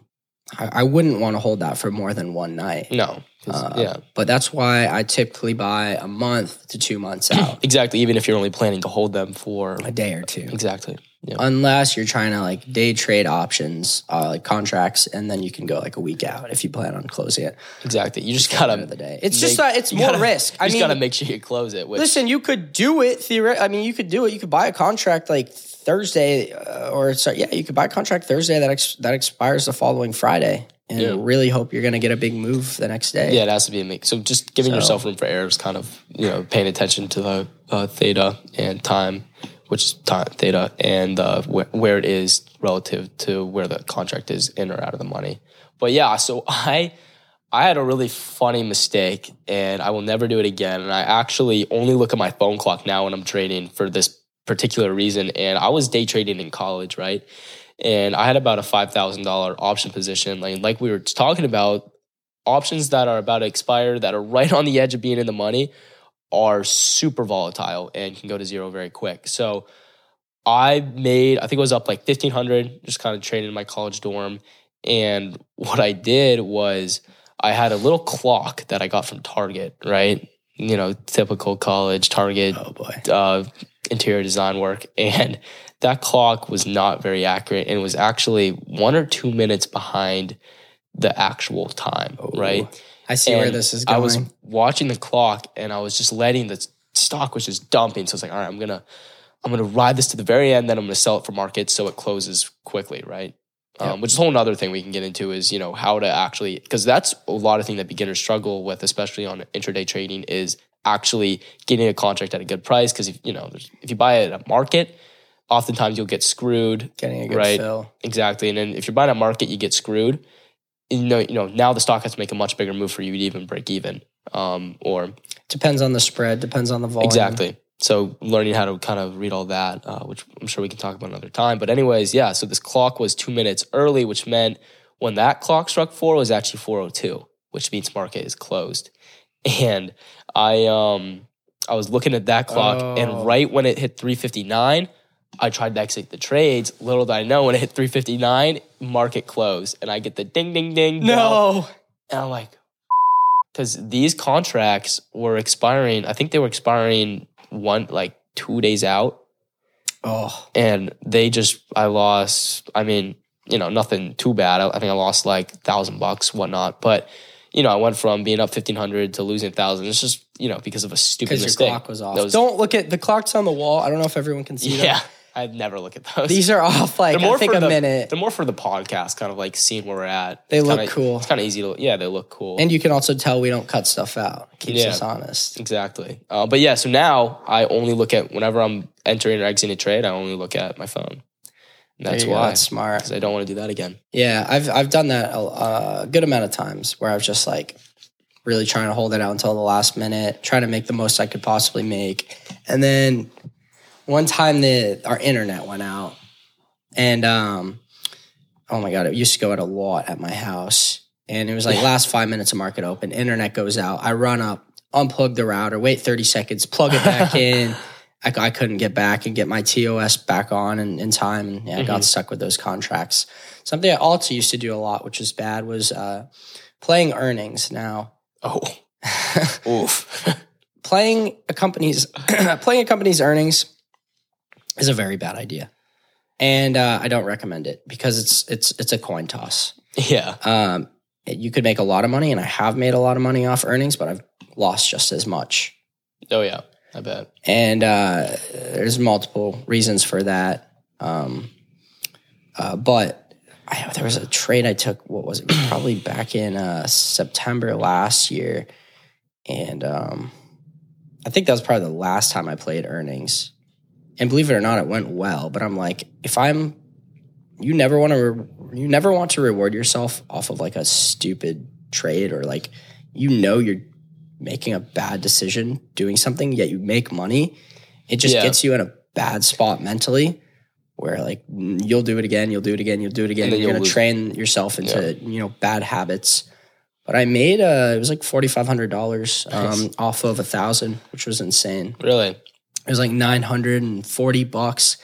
I, I wouldn't want to hold that for more than one night. No. Uh, yeah, But that's why I typically buy a month to two months out, exactly. Even if you're only planning to hold them for a day or two. exactly. Unless you're trying to like day trade options, uh, like contracts, and then you can go like a week out if you plan on closing it. Exactly. You just gotta. the day, it's make- just that it's more gotta- risk. You I just mean, gotta make sure you close it. Which, Listen, you could do it theoretically. I mean, you could do it. You could buy a contract like Thursday, uh, or sorry, yeah, you could buy a contract Thursday that ex- that expires the following Friday, and Yeah. really hope you're going to get a big move the next day. Yeah, it has to be a mix. So just giving So- yourself room for error is kind of you know paying attention to the uh, theta and time, which is time theta, and uh, wh- where it is relative to where the contract is in or out of the money. But yeah, so I I had a really funny mistake, and I will never do it again. And I actually only look at my phone clock now when I'm trading for this particular reason. And I was day trading in college, right? And I had about a five thousand dollar option position, like like we were talking about options that are about to expire that are right on the edge of being in the money are super volatile and can go to zero very quick. So I made, I think it was up like 1500, just kind of trading in my college dorm. And what I did was I had a little clock that I got from Target, right? You know, typical college Target Oh boy. uh, interior design work, and that clock was not very accurate, and was actually one or two minutes behind the actual time, right? I see where this is going. I was watching the clock, and I was just letting the stock was just dumping. So it's like, all right, I'm gonna, I'm gonna ride this to the very end, then I'm gonna sell it for market so it closes quickly, right? Um, which is a whole other thing we can get into is you know how to actually because that's a lot of thing that beginners struggle with, especially on intraday trading, is actually getting a contract at a good price. Because if you know if you buy it at market, oftentimes you'll get screwed. Getting a good right. fill. Exactly, and then if you're buying at market, you get screwed. You know, you know now the stock has to make a much bigger move for you to even break even, um, or Depends on the spread. Depends on the volume. Exactly. So learning how to kind of read all that, uh, which I'm sure we can talk about another time. But anyways, yeah. So this clock was two minutes early, which meant when that clock struck four, it was actually 4:02, which means market is closed. And I um I was looking at that clock, Oh. and right when it hit 3:59, I tried to exit the trades. Little did I know, when it hit 3:59, market closed, and I get the ding ding ding. bell. No. And I'm like, because these contracts were expiring. I think they were expiring one like two days out, Oh. and they just I lost. I mean, you know, nothing too bad. I, I think I lost like thousand bucks, whatnot. But you know, I went from being up fifteen hundred to losing thousand. It's just you know because of a stupid Because your clock was off. Was- Don't look at the clock's on the wall. I don't know if everyone can see yeah, them. I'd never look at those. These are off like I think a the, minute. They're more for the podcast, kind of like seeing where we're at. They It's look kinda- cool. It's kind of easy to. Yeah, they look cool. And you can also tell we don't cut stuff out. Keeps Yeah. us honest. Exactly. Uh, but yeah, so now I only look at whenever I'm entering or exiting a trade, I only look at my phone. And that's go. why. That's smart. Because I don't want to do that again. Yeah, I've I've done that a, a good amount of times where I was just like really trying to hold it out until the last minute, trying to make the most I could possibly make. And then one time the our internet went out and um oh my god, it used to go out a lot at my house. And it was like last five minutes of market open, internet goes out. I run up, unplug the router, wait 30 seconds, plug it back in. I, I couldn't get back and get my TOS back on in, in time. And yeah, I got stuck with those contracts. Something I also used to do a lot, which was bad, was uh, playing earnings. Now, Oh. Oof. playing a company's playing a company's earnings is a very bad idea, and uh, I don't recommend it because it's it's it's a coin toss. yeah. Um, you could make a lot of money, and I have made a lot of money off earnings, but I've lost just as much. Oh, yeah. I bet. and uh, there's multiple reasons for that. Um, uh, but I, there was a trade I took. What was it? Probably back in uh, September last year, and um, I think that was probably the last time I played earnings. And believe it or not, it went well. But I'm like, if I'm, you never want to, re- you never want to reward yourself off of like a stupid trade or like, you know, you're making a bad decision doing something, yet you make money. It just Yeah. gets you in a bad spot mentally. Where like mm, you'll do it again, you'll do it again, you'll do it again. And You're gonna train yourself into you know bad habits. But I made uh it was like forty five hundred dollars um, off of a thousand, which was insane. Really? It was like nine hundred and forty bucks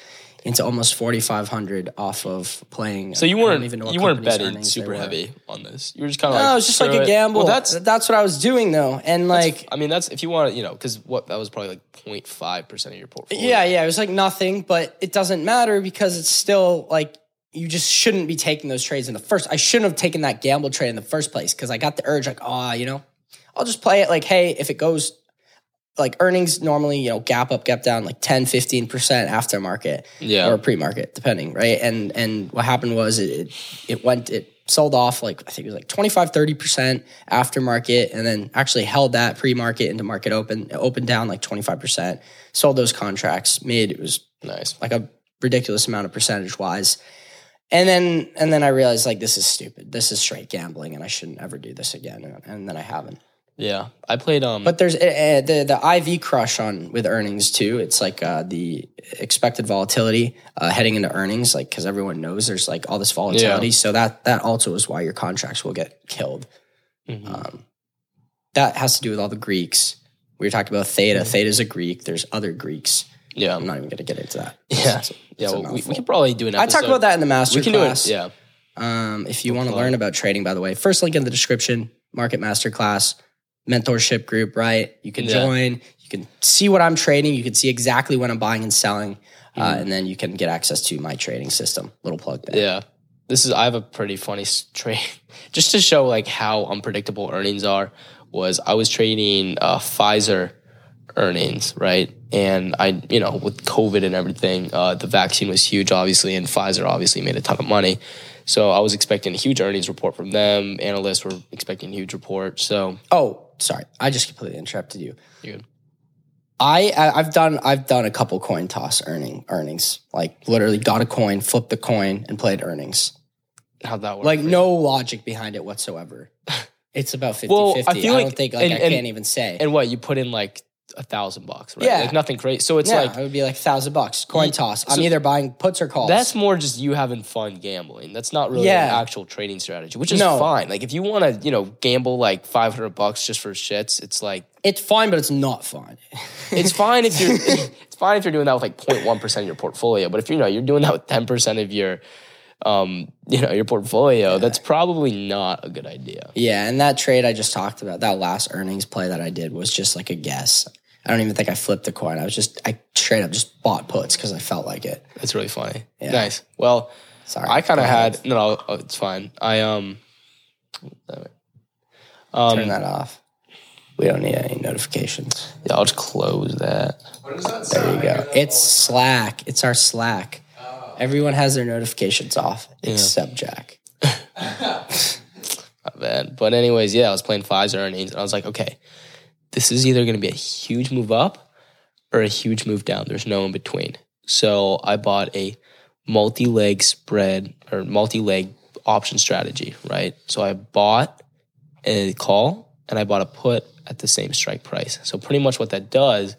into almost 4500 off of playing. So you weren't even you weren't betting super heavy on this. You were just kind of like No, it was just like a gamble. Well, that's that's what I was doing though, and like I mean that's if you want to you know because what that was probably like 0.5 percent of your portfolio. Yeah, yeah, it was like nothing, but it doesn't matter because it's still like you just shouldn't be taking those trades in the first. I shouldn't have taken that gamble trade in the first place because I got the urge, like, oh, you know, I'll just play it like, hey, if it goes like earnings normally, you know, gap up, gap down like 10, 15% aftermarket Yeah. or pre-market, depending, right? And and what happened was it it, went it sold off like I think it was like 25, 30% aftermarket and then actually held that pre-market into market open, opened down like 25%, sold those contracts, made it was nice. like a ridiculous amount of percentage wise. And then and then I realized like this is stupid. This is straight gambling and I shouldn't ever do this again. And, and then I haven't. Yeah, I played um. But there's uh, the the IV crush on with earnings too. It's like uh, the expected volatility uh, heading into earnings, like because everyone knows there's like all this volatility. Yeah. So that that also is why your contracts will get killed. mhm. Um, that has to do with all the Greeks. We were talking about Theta. Theta's a Greek. There's other Greeks. yeah, I'm not even going to get into that. yeah, It's a- yeah. Well, we, we could probably do an. I talked about that in the master We can do class. it. Yeah, Um, if you want to learn about trading, by the way, first link in the description, Market Master class, mentorship group, right? You can Yeah. join, you can see what I'm trading, you can see exactly when I'm buying and selling, uh, Mm-hmm. and then you can get access to my trading system. Little plug there. yeah. This is. I have a pretty funny trade, just to show like how unpredictable earnings are. Was I was trading uh, Pfizer earnings, right? And I, you know, with COVID and everything, uh, the vaccine was huge, obviously, and Pfizer obviously made a ton of money. So I was expecting a huge earnings report from them. Analysts were expecting a huge report. So Oh, sorry, I just completely interrupted you. I I- I've done I've done a couple coin toss earning earnings, like literally got a coin, flipped the coin, and played earnings. how'd that work? Like no logic behind it whatsoever. It's about 50 Well, I 50. I, feel don't like- think like and- I and- can't even say. And what you put in like a thousand bucks, right? Yeah. like nothing crazy. So it's yeah, like it would be like a thousand bucks coin toss. I'm either buying puts or calls. That's more just you having fun gambling. That's not really Yeah. an actual trading strategy, which is No. fine. Like if you want to, you know, gamble like 500 bucks just for shits, it's like it's fine, but it's not fun. it's fine if you're it's fine if you're doing that with like 0.1% of your portfolio, but if you know you're doing that with 10% of your um, you know, your portfolio, that's probably not a good idea. yeah, and that trade I just talked about, that last earnings play that I did was just like a guess. I don't even think I flipped the coin. I was just I straight up just bought puts because I felt like it. That's really funny. Yeah. Nice. Well, Sorry, I kind of had no, no, oh, it's fine. I um damn it. um turn that off. We don't need any notifications. yeah, I'll just close that. What is that? There you go. It's Slack. It's our Slack. Everyone has their notifications off except Jack. Not bad. But anyways, yeah, I was playing Pfizer earnings, and I was like, okay, this is either going to be a huge move up or a huge move down. There's no in between. So I bought a multi-leg spread or multi-leg option strategy, right? So I bought a call and I bought a put at the same strike price. So pretty much what that does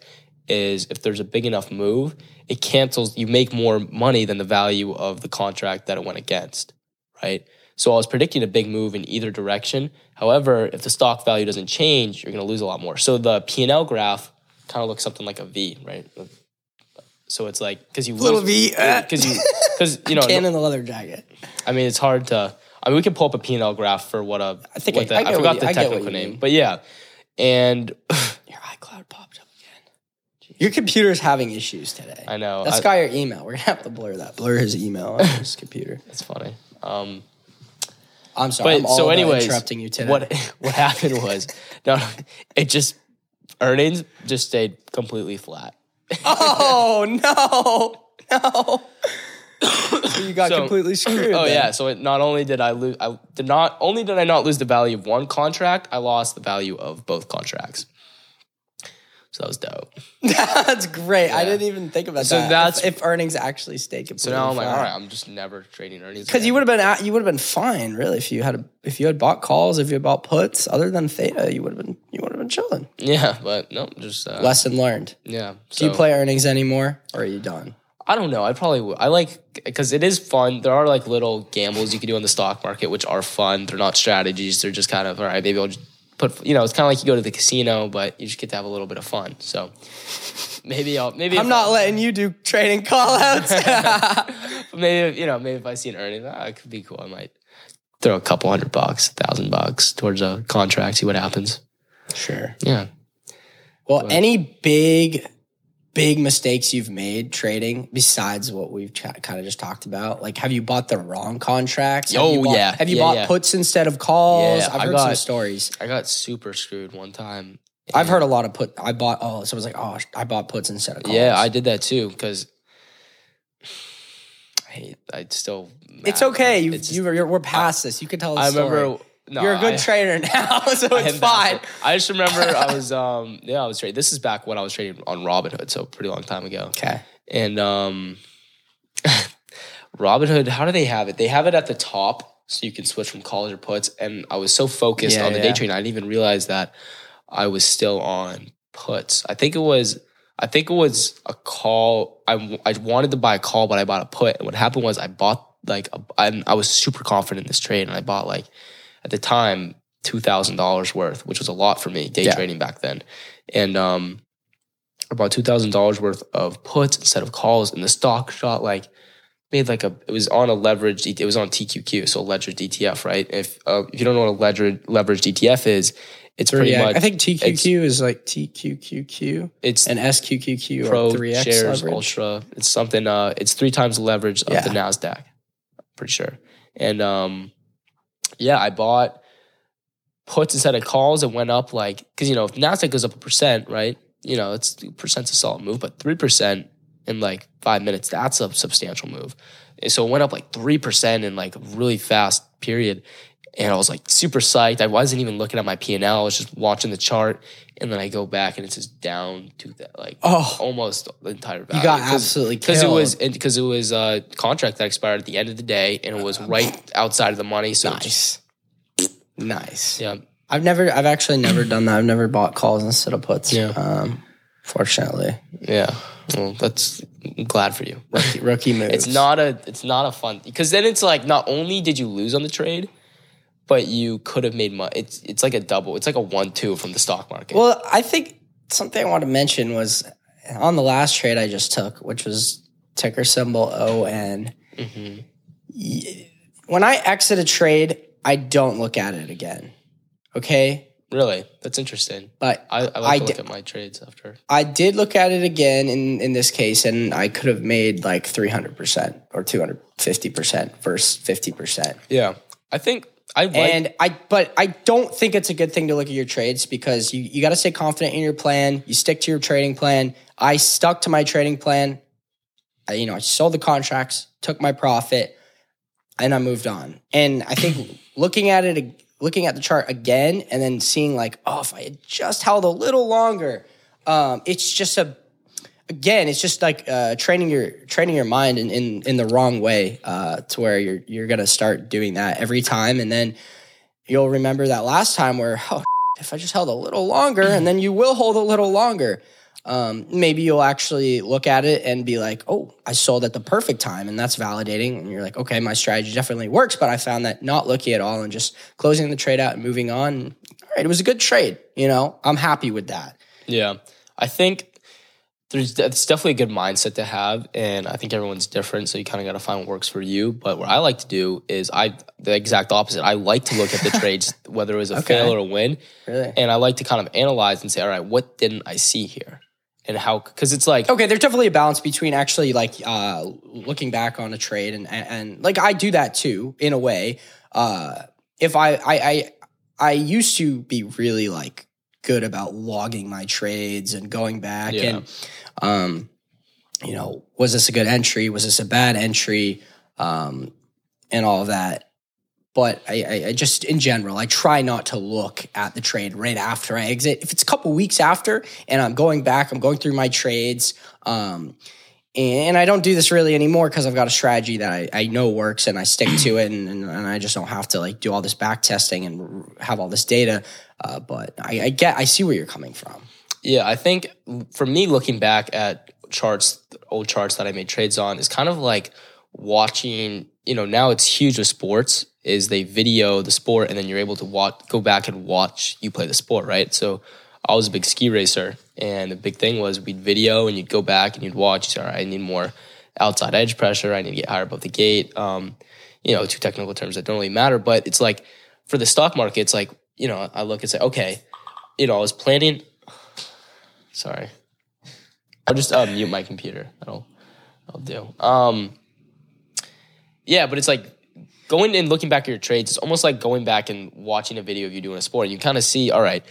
is if there's a big enough move, it cancels, you make more money than the value of the contract that it went against, right? So I was predicting a big move in either direction. However, if the stock value doesn't change, you're going to lose a lot more. So the P&L graph kind of looks something like a V, right? So it's like because you Little lose- V, uh. because you because you know Can in the leather jacket. I mean, it's hard to. I mean, we can pull up a P&L graph for what a. I think what I- the, I I, get what forgot the I get what technical you name, mean. but yeah, and Your iCloud popped up again. Your computer's having issues today. I know That's I- got your email. We're gonna have to blur that. Blur his email on his computer. it's funny. Um, I'm sorry. but I'm so, anyways, interrupting you today. what what happened was no, no, it just earnings just stayed completely flat. Oh no, no! so you got So- completely screwed. Oh then. yeah, so it not only did I lose, I did not only did I not lose the value of one contract, I lost the value of both contracts. So that was dope. that's great. I didn't even think about So that. So that's- if, if earnings actually stay completely. So now I'm like, all right, I'm just never trading earnings Because you would have been at, you would have been fine, really, if you had a, if you had bought calls, if you had bought puts, other than theta, you would have been you would have been chilling. yeah, but no, just uh, Lesson learned. yeah. Do you play earnings anymore, or are you done? I don't know. I probably would. I like because it is fun. There are like little gambles you can do in the stock market, which are fun. They're not strategies. They're just kind of all right. Maybe I'll just put you know it's kind of like you go to the casino, but you just get to have a little bit of fun. So maybe I'll maybe I'm not letting you do trading call outs. maybe you know maybe if I see an earning, ah, it could be cool. I might throw a couple hundred bucks, a thousand bucks towards a contract, see what happens. sure. Yeah. Well, any big, big mistakes you've made trading besides what we've ch- kind of just talked about? Like, have you bought the wrong contracts? Have Oh, bought- yeah. Have you Yeah, bought yeah. puts instead of calls? Yeah, I've I heard some stories. I got super screwed one time. I've heard a lot of put. I bought. Oh, someone's like, oh, I bought puts instead of calls. Yeah, I did that too because I hate. I still. It's okay. You, just- you, you're, we're past this. You can tell. The I story. remember. No, you're a good I- trader now, so I it's fine. I just remember I was um yeah I was trading. This is back when I was trading on Robinhood, so pretty long time ago. Okay. And um, Robinhood, how do they have it? They have it at the top, so you can switch from calls or puts. And I was so focused Yeah, on the yeah. day trading, I didn't even realize that I was still on puts. I think it was. I think it was a call. I, I wanted to buy a call, but I bought a put. And what happened was I bought like a, I, I was super confident in this trade, and I bought like at the time two thousand dollars worth, which was a lot for me day Yeah. trading back then. And um, about two thousand dollars worth of puts instead of calls, and the stock shot like made like a. It was on a leveraged. It was on TQQ, so leveraged ETF, right? If uh, if you don't know what a leveraged leveraged ETF is, it's pretty yeah, much I think TQQ is like TQQQ it's an SQQQ Pro or 3X shares leverage. Ultra. It's something. Uh, it's three times the leverage of Yeah. the Nasdaq. I'm pretty sure. And um, yeah, I bought puts instead of calls. It went up like because you know if Nasdaq goes up a percent, right? You know it's percent's a solid move, but three percent in like five minutes that's a substantial move. And so it went up like three percent in like a really fast period. And I was like super psyched. I wasn't even looking at my P and L. I was just watching the chart, and then I go back and it's just down to that like Oh. almost the entire value. You got absolutely because it killed. was because it was a contract that expired at the end of the day, and it was right outside of the money. So it just- nice, nice. yeah, I've never, I've actually never done that. I've never bought calls instead of puts. Yeah. Um, fortunately, yeah. Well, that's I'm glad for you. rookie, rookie moves. It's not a it's not a fun because then it's like not only did you lose on the trade, but you could have made money. It's it's like a double. It's like a one two from the stock market. Well, I think something I want to mention was on the last trade I just took, which was ticker symbol ON. Mhm. When I exit a trade, I don't look at it again. Okay. Really, that's interesting. But I, I like I look at my trades after. I did look at it again in, in this case, and I could have made like 300% or 250% versus 50%. Yeah, I think I like. and I, but I don't think it's a good thing to look at your trades because you, you got to stay confident in your plan. You stick to your trading plan. I stuck to my trading plan. I, you know, I sold the contracts, took my profit, and I moved on. And I think looking at it, looking at the chart again, and then seeing like, oh, if I had just held a little longer, um, it's just a again, it's just like uh, training your training your mind in in, in the wrong way uh, to where you're you're gonna start doing that every time, and then you'll remember that last time where oh, if I just held a little longer, and then you will hold a little longer. Um, maybe you'll actually look at it and be like, "Oh, I sold at the perfect time," and that's validating. And you're like, "Okay, my strategy definitely works." But I found that not looking at all and just closing the trade out and moving on. All right, it was a good trade. You know, I'm happy with that. Yeah, I think there's it's definitely a good mindset to have, and I think everyone's different, so you kind of got to find what works for you. But what I like to do is I the exact opposite. I like to look at the trades, whether it was a Okay. fail or a win, Really. and I like to kind of analyze and say, all right, what didn't I see here, and how? Because it's like Okay, there's definitely a balance between actually like uh, looking back on a trade and, and and like I do that too in a way. Uh, if I I I I used to be really like good about logging my trades and going back Yeah. and um, you know, was this a good entry? Was this a bad entry? Um, and all of that. But I, I, I just, in general, I try not to look at the trade right after I exit. If it's a couple weeks after and I'm going back, I'm going through my trades, um, and I don't do this really anymore because I've got a strategy that I, I know works and I stick to it, and, and, and I just don't have to like do all this back testing and r- have all this data. Uh, but I, I get, I see where you're coming from. Yeah, I think for me, looking back at charts, old charts that I made trades on, is kind of like watching. You know, now it's huge with sports, is they video the sport and then you're able to watch go back and watch you play the sport, right? So I was a big ski racer and the big thing was we'd video and you'd go back and you'd watch, you say, all right, I need more outside edge pressure, I need to get higher above the gate. Um, you know, two technical terms that don't really matter. But it's like for the stock market, it's like, you know, I look and say, okay, you know, I was planning sorry. I'll just uh, mute my computer. That'll I'll do. Um yeah, but it's like going and looking back at your trades, it's almost like going back and watching a video of you doing a sport. And you kind of see, all right,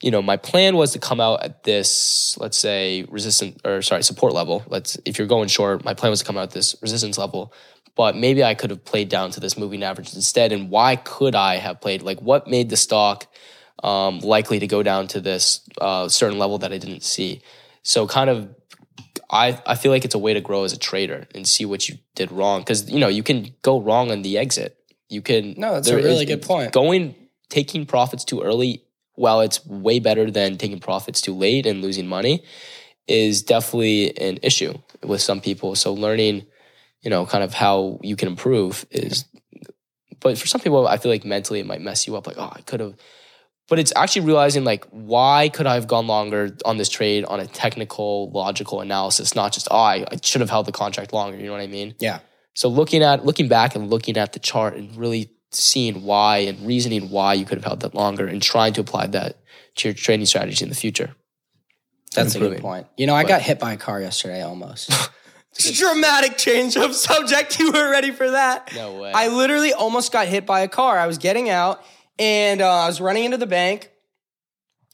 you know, my plan was to come out at this, let's say, resistance or sorry, support level. Let's if you're going short, my plan was to come out at this resistance level. But maybe I could have played down to this moving average instead. And why could I have played? Like, what made the stock um, likely to go down to this uh, certain level that I didn't see? So, kind of I, I feel like it's a way to grow as a trader and see what you did wrong because you know you can go wrong on the exit. You can No, that's a really good point. Going taking profits too early, while it's way better than taking profits too late and losing money, is definitely an issue with some people. So learning, you know, kind of how you can improve is. But for some people, I feel like mentally it might mess you up. Like, oh, I could have but it's actually realizing like why could I have gone longer on this trade on a technical, logical analysis, not just oh I, I should have held the contract longer. You know what I mean? Yeah. So looking at looking back and looking at the chart and really seeing why and reasoning why you could have held that longer and trying to apply that to your trading strategy in the future. That's a good point. You know, I got hit by a car yesterday almost. Dramatic change of subject. You were ready for that. No way. I literally almost got hit by a car. I was getting out and uh, I was running into the bank.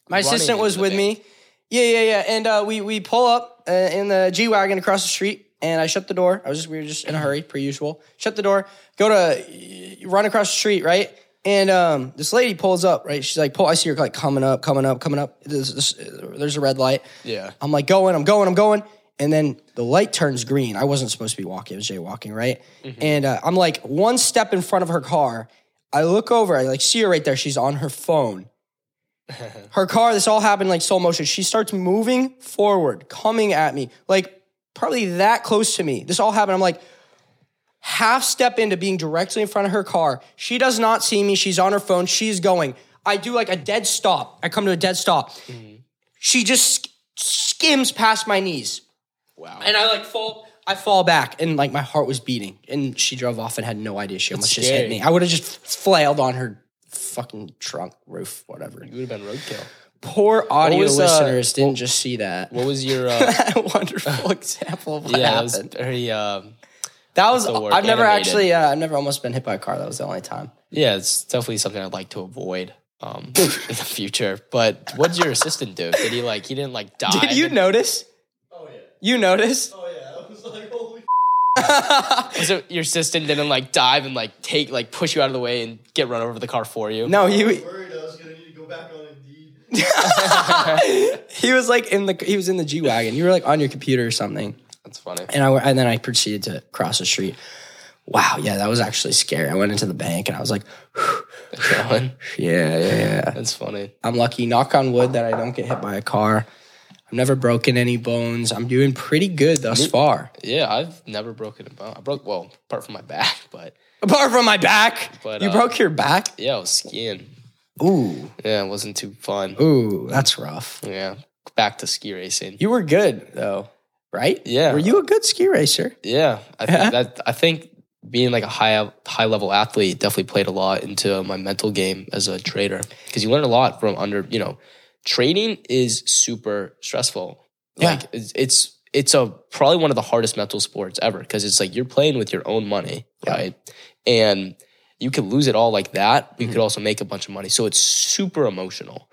My Running assistant was with me. Yeah, yeah, yeah. And uh, we we pull up uh, in the G wagon across the street, and I shut the door. I was just we were just in a hurry, per usual. Shut the door. Go to run across the street, right? And um, this lady pulls up, right? She's like, pull. I see her like coming up, coming up, coming up. There's, there's a red light. Yeah. I'm like going, I'm going, I'm going. And then the light turns green. I wasn't supposed to be walking, I was jaywalking, right? And uh, I'm like one step in front of her car. I look over, I like see her right there. She's on her phone. her car, this all happened like slow motion. She starts moving forward, coming at me, like probably that close to me. This all happened. I'm like, half step into being directly in front of her car. She does not see me. She's on her phone. She's going. I do like a dead stop. I come to a dead stop. She just sk- skims past my knees. Wow. And I like fall, I fall back and like my heart was beating. And she drove off and had no idea she almost just hit me. I would have just flailed on her fucking trunk, roof, whatever. You would have been roadkill. Poor audio was, uh, listeners didn't just see that. What was your uh, Wonderful example of what yeah, happened. very um that was? I've never Animated. actually, uh, I've never almost been hit by a car. That was the only time. yeah, it's definitely something I'd like to avoid um in the future. But what did your assistant do? Did he like he didn't like die? Did you notice? Yeah. You noticed? Oh yeah. I was like, holy. So your assistant didn't like dive and like take like push you out of the way and get run over the car for you. No, I was he worried I was gonna need to go back on Indeed. he was like in the he was in the G wagon. You were like on your computer or something, That's funny. and I and then I proceeded to cross the street. Wow, yeah, that was actually scary. I went into the bank and I was like, yeah, yeah, yeah. That's funny. I'm lucky. Knock on wood that I don't get hit by a car. I've never broken any bones. I'm doing pretty good thus far. Yeah, I've never broken a bone. I broke well, apart from my back, but Apart from my back, But, you uh, broke your back. yeah, I was skiing. Ooh, Yeah, it wasn't too fun. ooh, that's rough. Yeah, back to ski racing. You were good though, right? Yeah. Were you a good ski racer? Yeah, I think Yeah. that I think being like a high high level athlete definitely played a lot into my mental game as a trader because you learn a lot from under you know trading is super stressful. Yeah. Like it's it's, it's a probably one of the hardest mental sports ever because it's like you're playing with your own money, Yeah. right? And you could lose it all like that. But you Mm-hmm. could also make a bunch of money. So it's super emotional.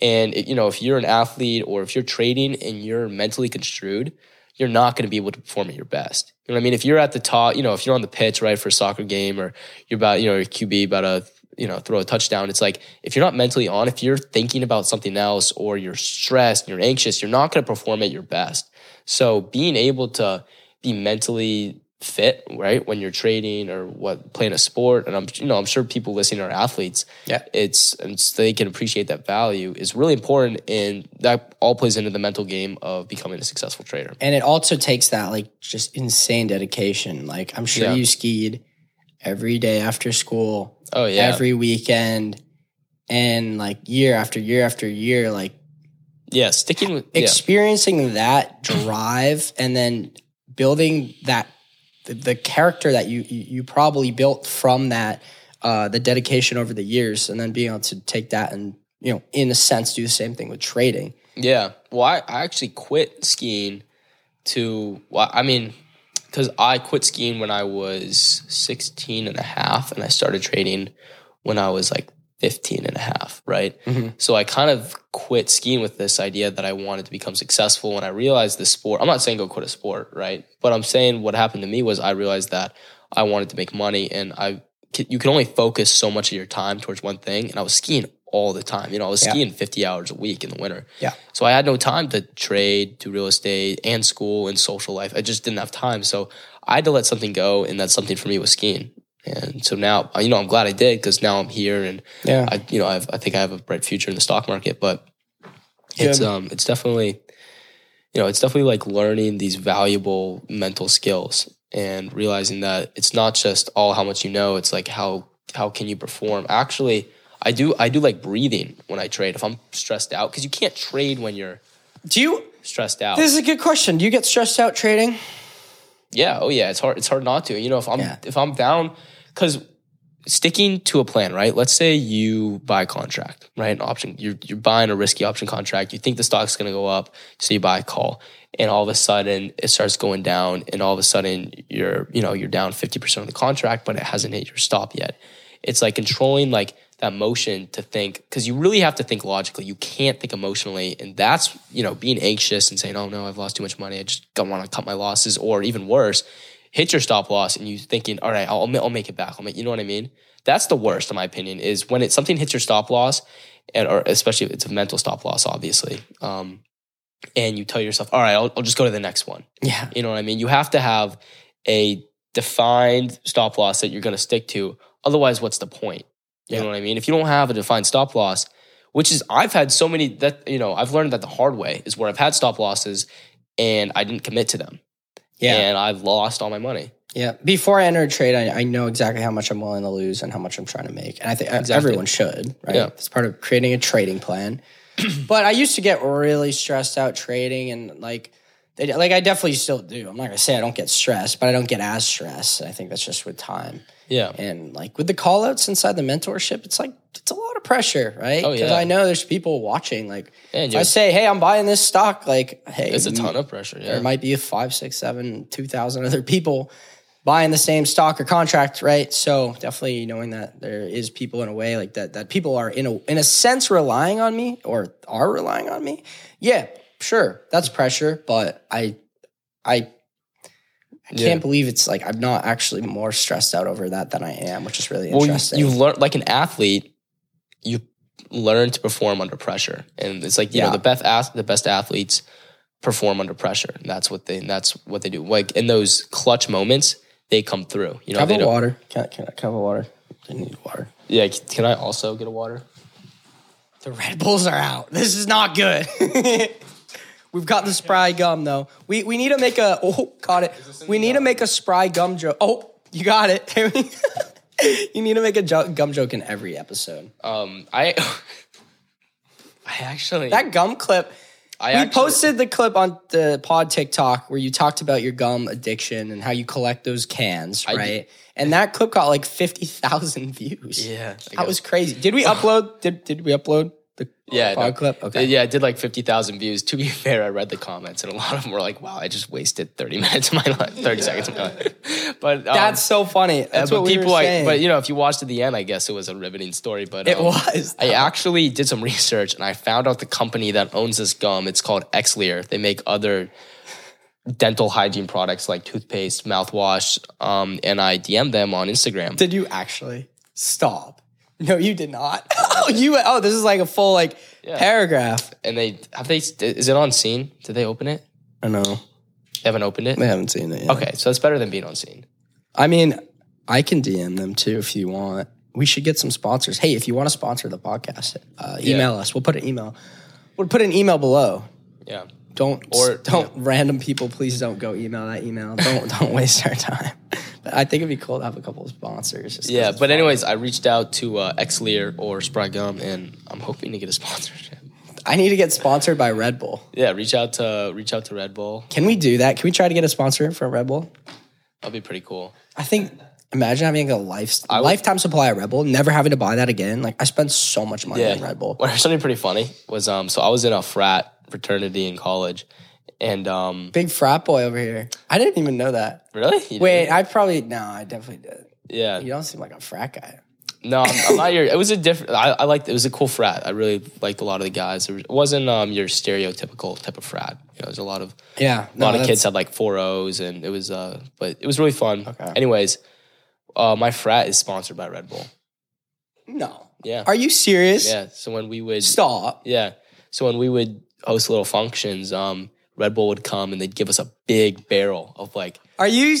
And it, you know, if you're an athlete or if you're trading and you're mentally construed, you're not going to be able to perform at your best. You know what I mean? If you're at the top, you know, if you're on the pitch, right, for a soccer game or you're about, you know, your QB about to, you know, throw a touchdown, it's like if you're not mentally on, if you're thinking about something else or you're stressed, you're anxious, you're not going to perform at your best. So being able to be mentally fit, right, when you're trading or what playing a sport, and I'm, you know, I'm sure people listening are athletes. Yeah. it's and so they can appreciate that value is really important, and that all plays into the mental game of becoming a successful trader. And it also takes that like just insane dedication. Like I'm sure Yeah. you skied every day after school, Oh yeah. every weekend, and like year after year after year, like yeah. Sticking with yeah. experiencing that drive and then building that the, the character that you, you you probably built from that uh, the dedication over the years and then being able to take that and you know in a sense do the same thing with trading Yeah. Well, I, I actually quit skiing to, well, I mean, because I quit skiing when I was 16 and a half and I started trading when I was like 15 and a half, right? Mhm. So I kind of quit skiing with this idea that I wanted to become successful. And I realized the sport, I'm not saying go quit a sport, right? But I'm saying what happened to me was I realized that I wanted to make money and I, you can only focus so much of your time towards one thing. And I was skiing all the time. You know, I was Yeah. skiing 50 hours a week in the winter. Yeah. So I had no time to trade, do real estate, and school and social life. I just didn't have time. So I had to let something go, and that something for me was skiing. And so now, you know, I'm glad I did because now I'm here, and yeah I, you know, I've, I think I have a bright future in the stock market. But it's Good. um, it's definitely, you know, it's definitely like learning these valuable mental skills and realizing that it's not just all how much you know. It's like how how can you perform. Actually, I do I do like breathing when I trade if I'm stressed out because you can't trade when you're do you stressed out. this is a good question do you get stressed out trading yeah, oh yeah, it's hard. It's hard not to. You know, if I'm Yeah. if I'm down, because sticking to a plan, right? Let's say you buy a contract, right? An option. You're you're buying a risky option contract. You think the stock's going to go up, so you buy a call, and all of a sudden it starts going down, and all of a sudden you're you know you're down fifty percent of the contract, but it hasn't hit your stop yet. It's like controlling like that motion to think because you really have to think logically. You can't think emotionally, and that's you know being anxious and saying, "Oh no, I've lost too much money. I just don't want to cut my losses," or even worse, hit your stop loss and you thinking, "All right, I'll I'll make it back." I'll make you know what I mean. That's the worst, in my opinion, is when it something hits your stop loss, and or especially if it's a mental stop loss, obviously. Um, and you tell yourself, "All right, I'll, I'll just go to the next one." yeah You know what I mean? You have to have a defined stop loss that you're going to stick to. Otherwise, what's the point? You Yeah. know what I mean? If you don't have a defined stop loss, which is I've had so many that you know I've learned that the hard way is where I've had stop losses and I didn't commit to them, yeah and I've lost all my money. yeah before i enter a trade I, I know exactly how much i'm willing to lose and how much i'm trying to make and i think uh, Exactly. everyone should right Yeah. it's part of creating a trading plan but i used to get really stressed out trading and like like i definitely still do i'm not gonna say i don't get stressed but i don't get as stressed i think that's just with time Yeah, and like with the call outs inside the mentorship it's like it's a lot of pressure right Oh, yeah. Because I know there's people watching like if i say hey i'm buying this stock like hey it's a ton of pressure. Yeah, there might be five, six, seven, two thousand other people buying the same stock or contract, right? So definitely knowing that there is people in a way like that that people are in a in a sense relying on me or are relying on me. Yeah, sure, that's pressure, but I I I Yeah. can't believe it's like I'm not actually more stressed out over that than I am, which is really well, you, interesting. you learn like an athlete, you learn to perform under pressure, and it's like you Yeah. know the best ath- the best athletes perform under pressure. And that's what they that's what they do. Like in those clutch moments, they come through. You know, Can I they have a water? Can I, can I, can I have a water? I need water. Yeah, can I also get a water? The Red Bulls are out. This is not good. We've got the spry gum though. We we need to make a oh got it. We need to make a spry gum joke. Oh, you got it. you need to make a jo- gum joke in every episode. Um, I, I actually, That gum clip. I we actually, posted the clip on the pod TikTok where you talked about your gum addiction and how you collect those cans, I right? And that clip got like fifty thousand views. Yeah, that was crazy. Did we upload? Did did we upload Yeah, no. clip? Okay. Yeah, I did like fifty thousand views. To be fair, I read the comments, and a lot of them were like, "Wow, I just wasted thirty minutes of my life, thirty seconds of my life." But um, That's so funny. That's but what we people like. saying. But you know, if you watched to the end, I guess it was a riveting story. But It um, was. I actually did some research, and I found out the company that owns this gum. It's called Xlear. They make other dental hygiene products like toothpaste, mouthwash, um, and I DM'd them on Instagram. Did you actually stop? No, you did not. Oh, you. Oh, this is like a full like Yeah. paragraph. and they have they is it on seen? Did they open it? I know. They haven't opened it. They haven't seen it yet. Okay, so that's better than being on seen. I mean, I can DM them too if you want. We should get some sponsors. Hey, if you want to sponsor the podcast, uh, email us. We'll put an email. We'll put an email below. Yeah. Don't Or- don't random people. Please don't go email that email. Don't don't waste our time. But i think it'd be cool to have a couple of sponsors. Yeah, but fun. anyways, I reached out to uh, Xlear or Spry Gum, and I'm hoping to get a sponsorship. I need to get sponsored by Red Bull. Yeah, reach out to reach out to Red Bull. Can we do that? Can we try to get a sponsor from Red Bull? that'd be pretty cool. I think. Imagine having a life, would- lifetime supply of Red Bull, never having to buy that again. Like I spent so much money Yeah, on Red Bull. What something pretty funny was um. So I was in a frat fraternity in college, and um. Big frat boy over here. I didn't even know that. Really? You Wait, did? I probably no, I definitely did. yeah. You don't seem like a frat guy. No, I'm, I'm not your. It was a different. I, I liked. It was a cool frat. I really liked a lot of the guys. It wasn't um your stereotypical type of frat. You know, there's a lot of Yeah, a lot of kids had like four O's, and it was uh, but it was really fun. Okay. Anyways, uh, my frat is sponsored by Red Bull. No, Yeah. are you serious? yeah. So when we would Stop. Yeah. So when we would host little functions, um, Red Bull would come and they'd give us a big barrel of like. Are you?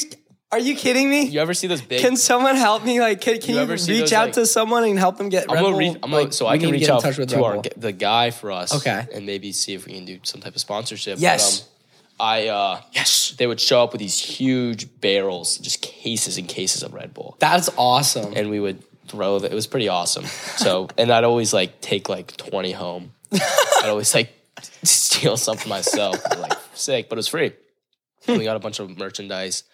Are you kidding me? You ever see those big? Can someone help me? Like, can, can You you, reach those, out like- to someone and help them get I'm Red Bull? reach, I'm gonna, Like, so I can need to reach out to Red our Bull. the guy for us, Okay. and maybe see if we can do some type of sponsorship. Yes. But, um, I uh, Yes, they would show up with these huge barrels, just cases and cases of Red Bull, that's awesome. and we would throw. The, it was pretty awesome. So, and I'd always like take like 20 home. I'd always like steal some for myself, like sick, but it was free. we got a bunch of merchandise.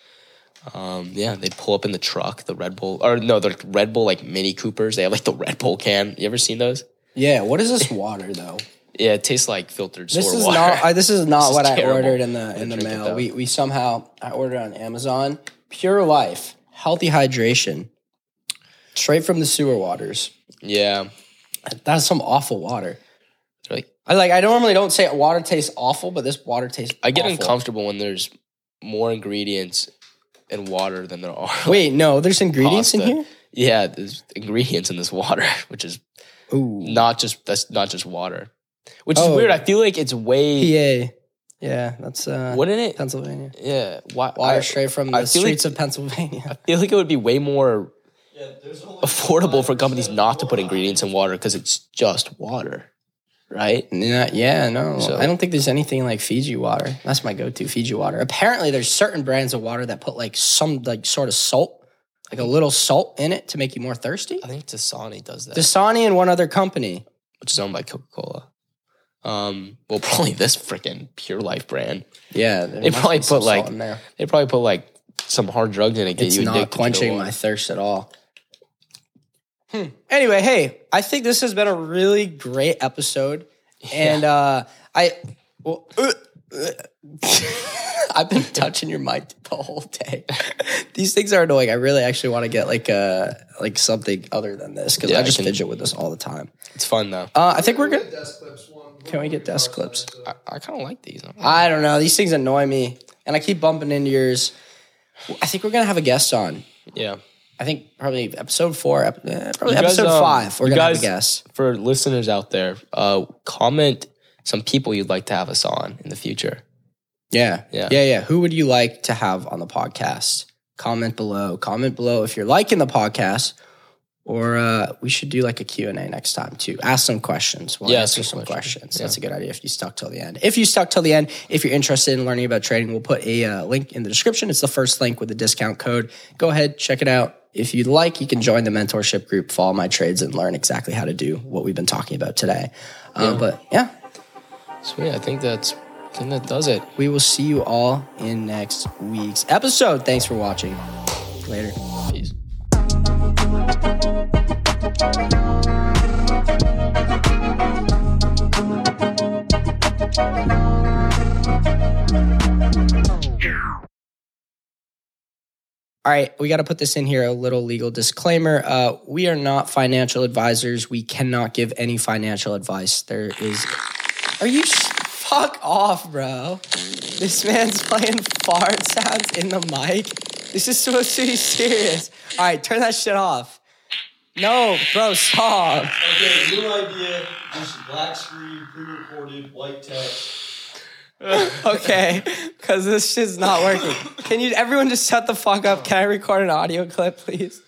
Um, yeah, they pull up in the truck, the Red Bull, or no, the Red Bull like Mini Coopers. They have like the Red Bull can. You ever seen those? yeah, what is this water though? Yeah, it tastes like filtered This sewer is water. not. Uh, this is not This is what I ordered in the in the gonna drink it, mail. We we somehow I ordered on Amazon. Pure Life, healthy hydration, straight from the sewer waters. yeah, That's some awful water. It's really- I like. I normally don't say water tastes awful, but this water tastes. I get awful. uncomfortable when there's more ingredients in water than there are. Wait, no, there's ingredients in here. Yeah, there's ingredients in this water, which is Ooh, not just that's not just water. Which is Oh. weird. I feel like it's way PA. Yeah, that's uh, wouldn't it? Pennsylvania. Yeah, why, Water I, straight from I the feel like- streets of Pennsylvania. I feel like it would be way more Yeah, affordable for companies not to put ingredients in water because it's just water, right? Yeah, yeah, no. So- I don't think there's anything like Fiji water. That's my go-to Fiji water. Apparently, there's certain brands of water that put like some like sort of salt, like a little salt in it to make you more thirsty. I think Dasani does that, Dasani and one other company. which is owned by Coca Cola. Um, well, probably this freaking Pure Life brand. Yeah, They probably put, like, salt in there. They probably put like some hard drugs in it. To get It's you not quenching my thirst at all. Hmm. Anyway, hey, I think this has been a really great episode, and uh, I, well, uh, uh, I've been touching your mic the whole day. These things are annoying. I really actually want to get like uh like something other than this because Yeah, I I just can- fidget with this all the time. It's fun though. Uh, I think we're good. Desk clips one. Can we get desk clips? I, I kind of like these. I don't know. These things annoy me, and I keep bumping into yours. I think we're gonna have a guest on. Yeah. I think probably episode four, ep- eh, probably guys, episode um, five. We're gonna guys- have a guest. For listeners out there, uh, comment some people you'd like to have us on in the future. Yeah, Yeah. yeah, yeah. Who would you like to have on the podcast? Comment below. Comment below if you're liking the podcast, or uh, we should do like a Q and A next time too. Ask some questions. We'll Yeah, answer some questions. questions. That's a good idea. If you stuck till the end. If you stuck till the end, if you're interested in learning about trading, we'll put a uh, link in the description. It's the first link with the discount code. Go ahead, check it out. If you'd like, you can join the mentorship group, follow my trades, and learn exactly how to do what we've been talking about today. Uh, But yeah, Sweet. I think that's. I think that does it. we will see you all in next week's episode. Thanks for watching. Later. Peace. All right, we got to put this in here a little legal disclaimer. Uh, we are not financial advisors. We cannot give any financial advice. There is. Are you. s- Fuck off, bro. This man's playing fart sounds in the mic. This is supposed to be serious. All right, turn that shit off. No, bro, stop. Okay, new idea. Just black screen, pre-recorded, white text. Okay, because this shit's not working. Can you, everyone just shut the fuck up? Can I record an audio clip, please?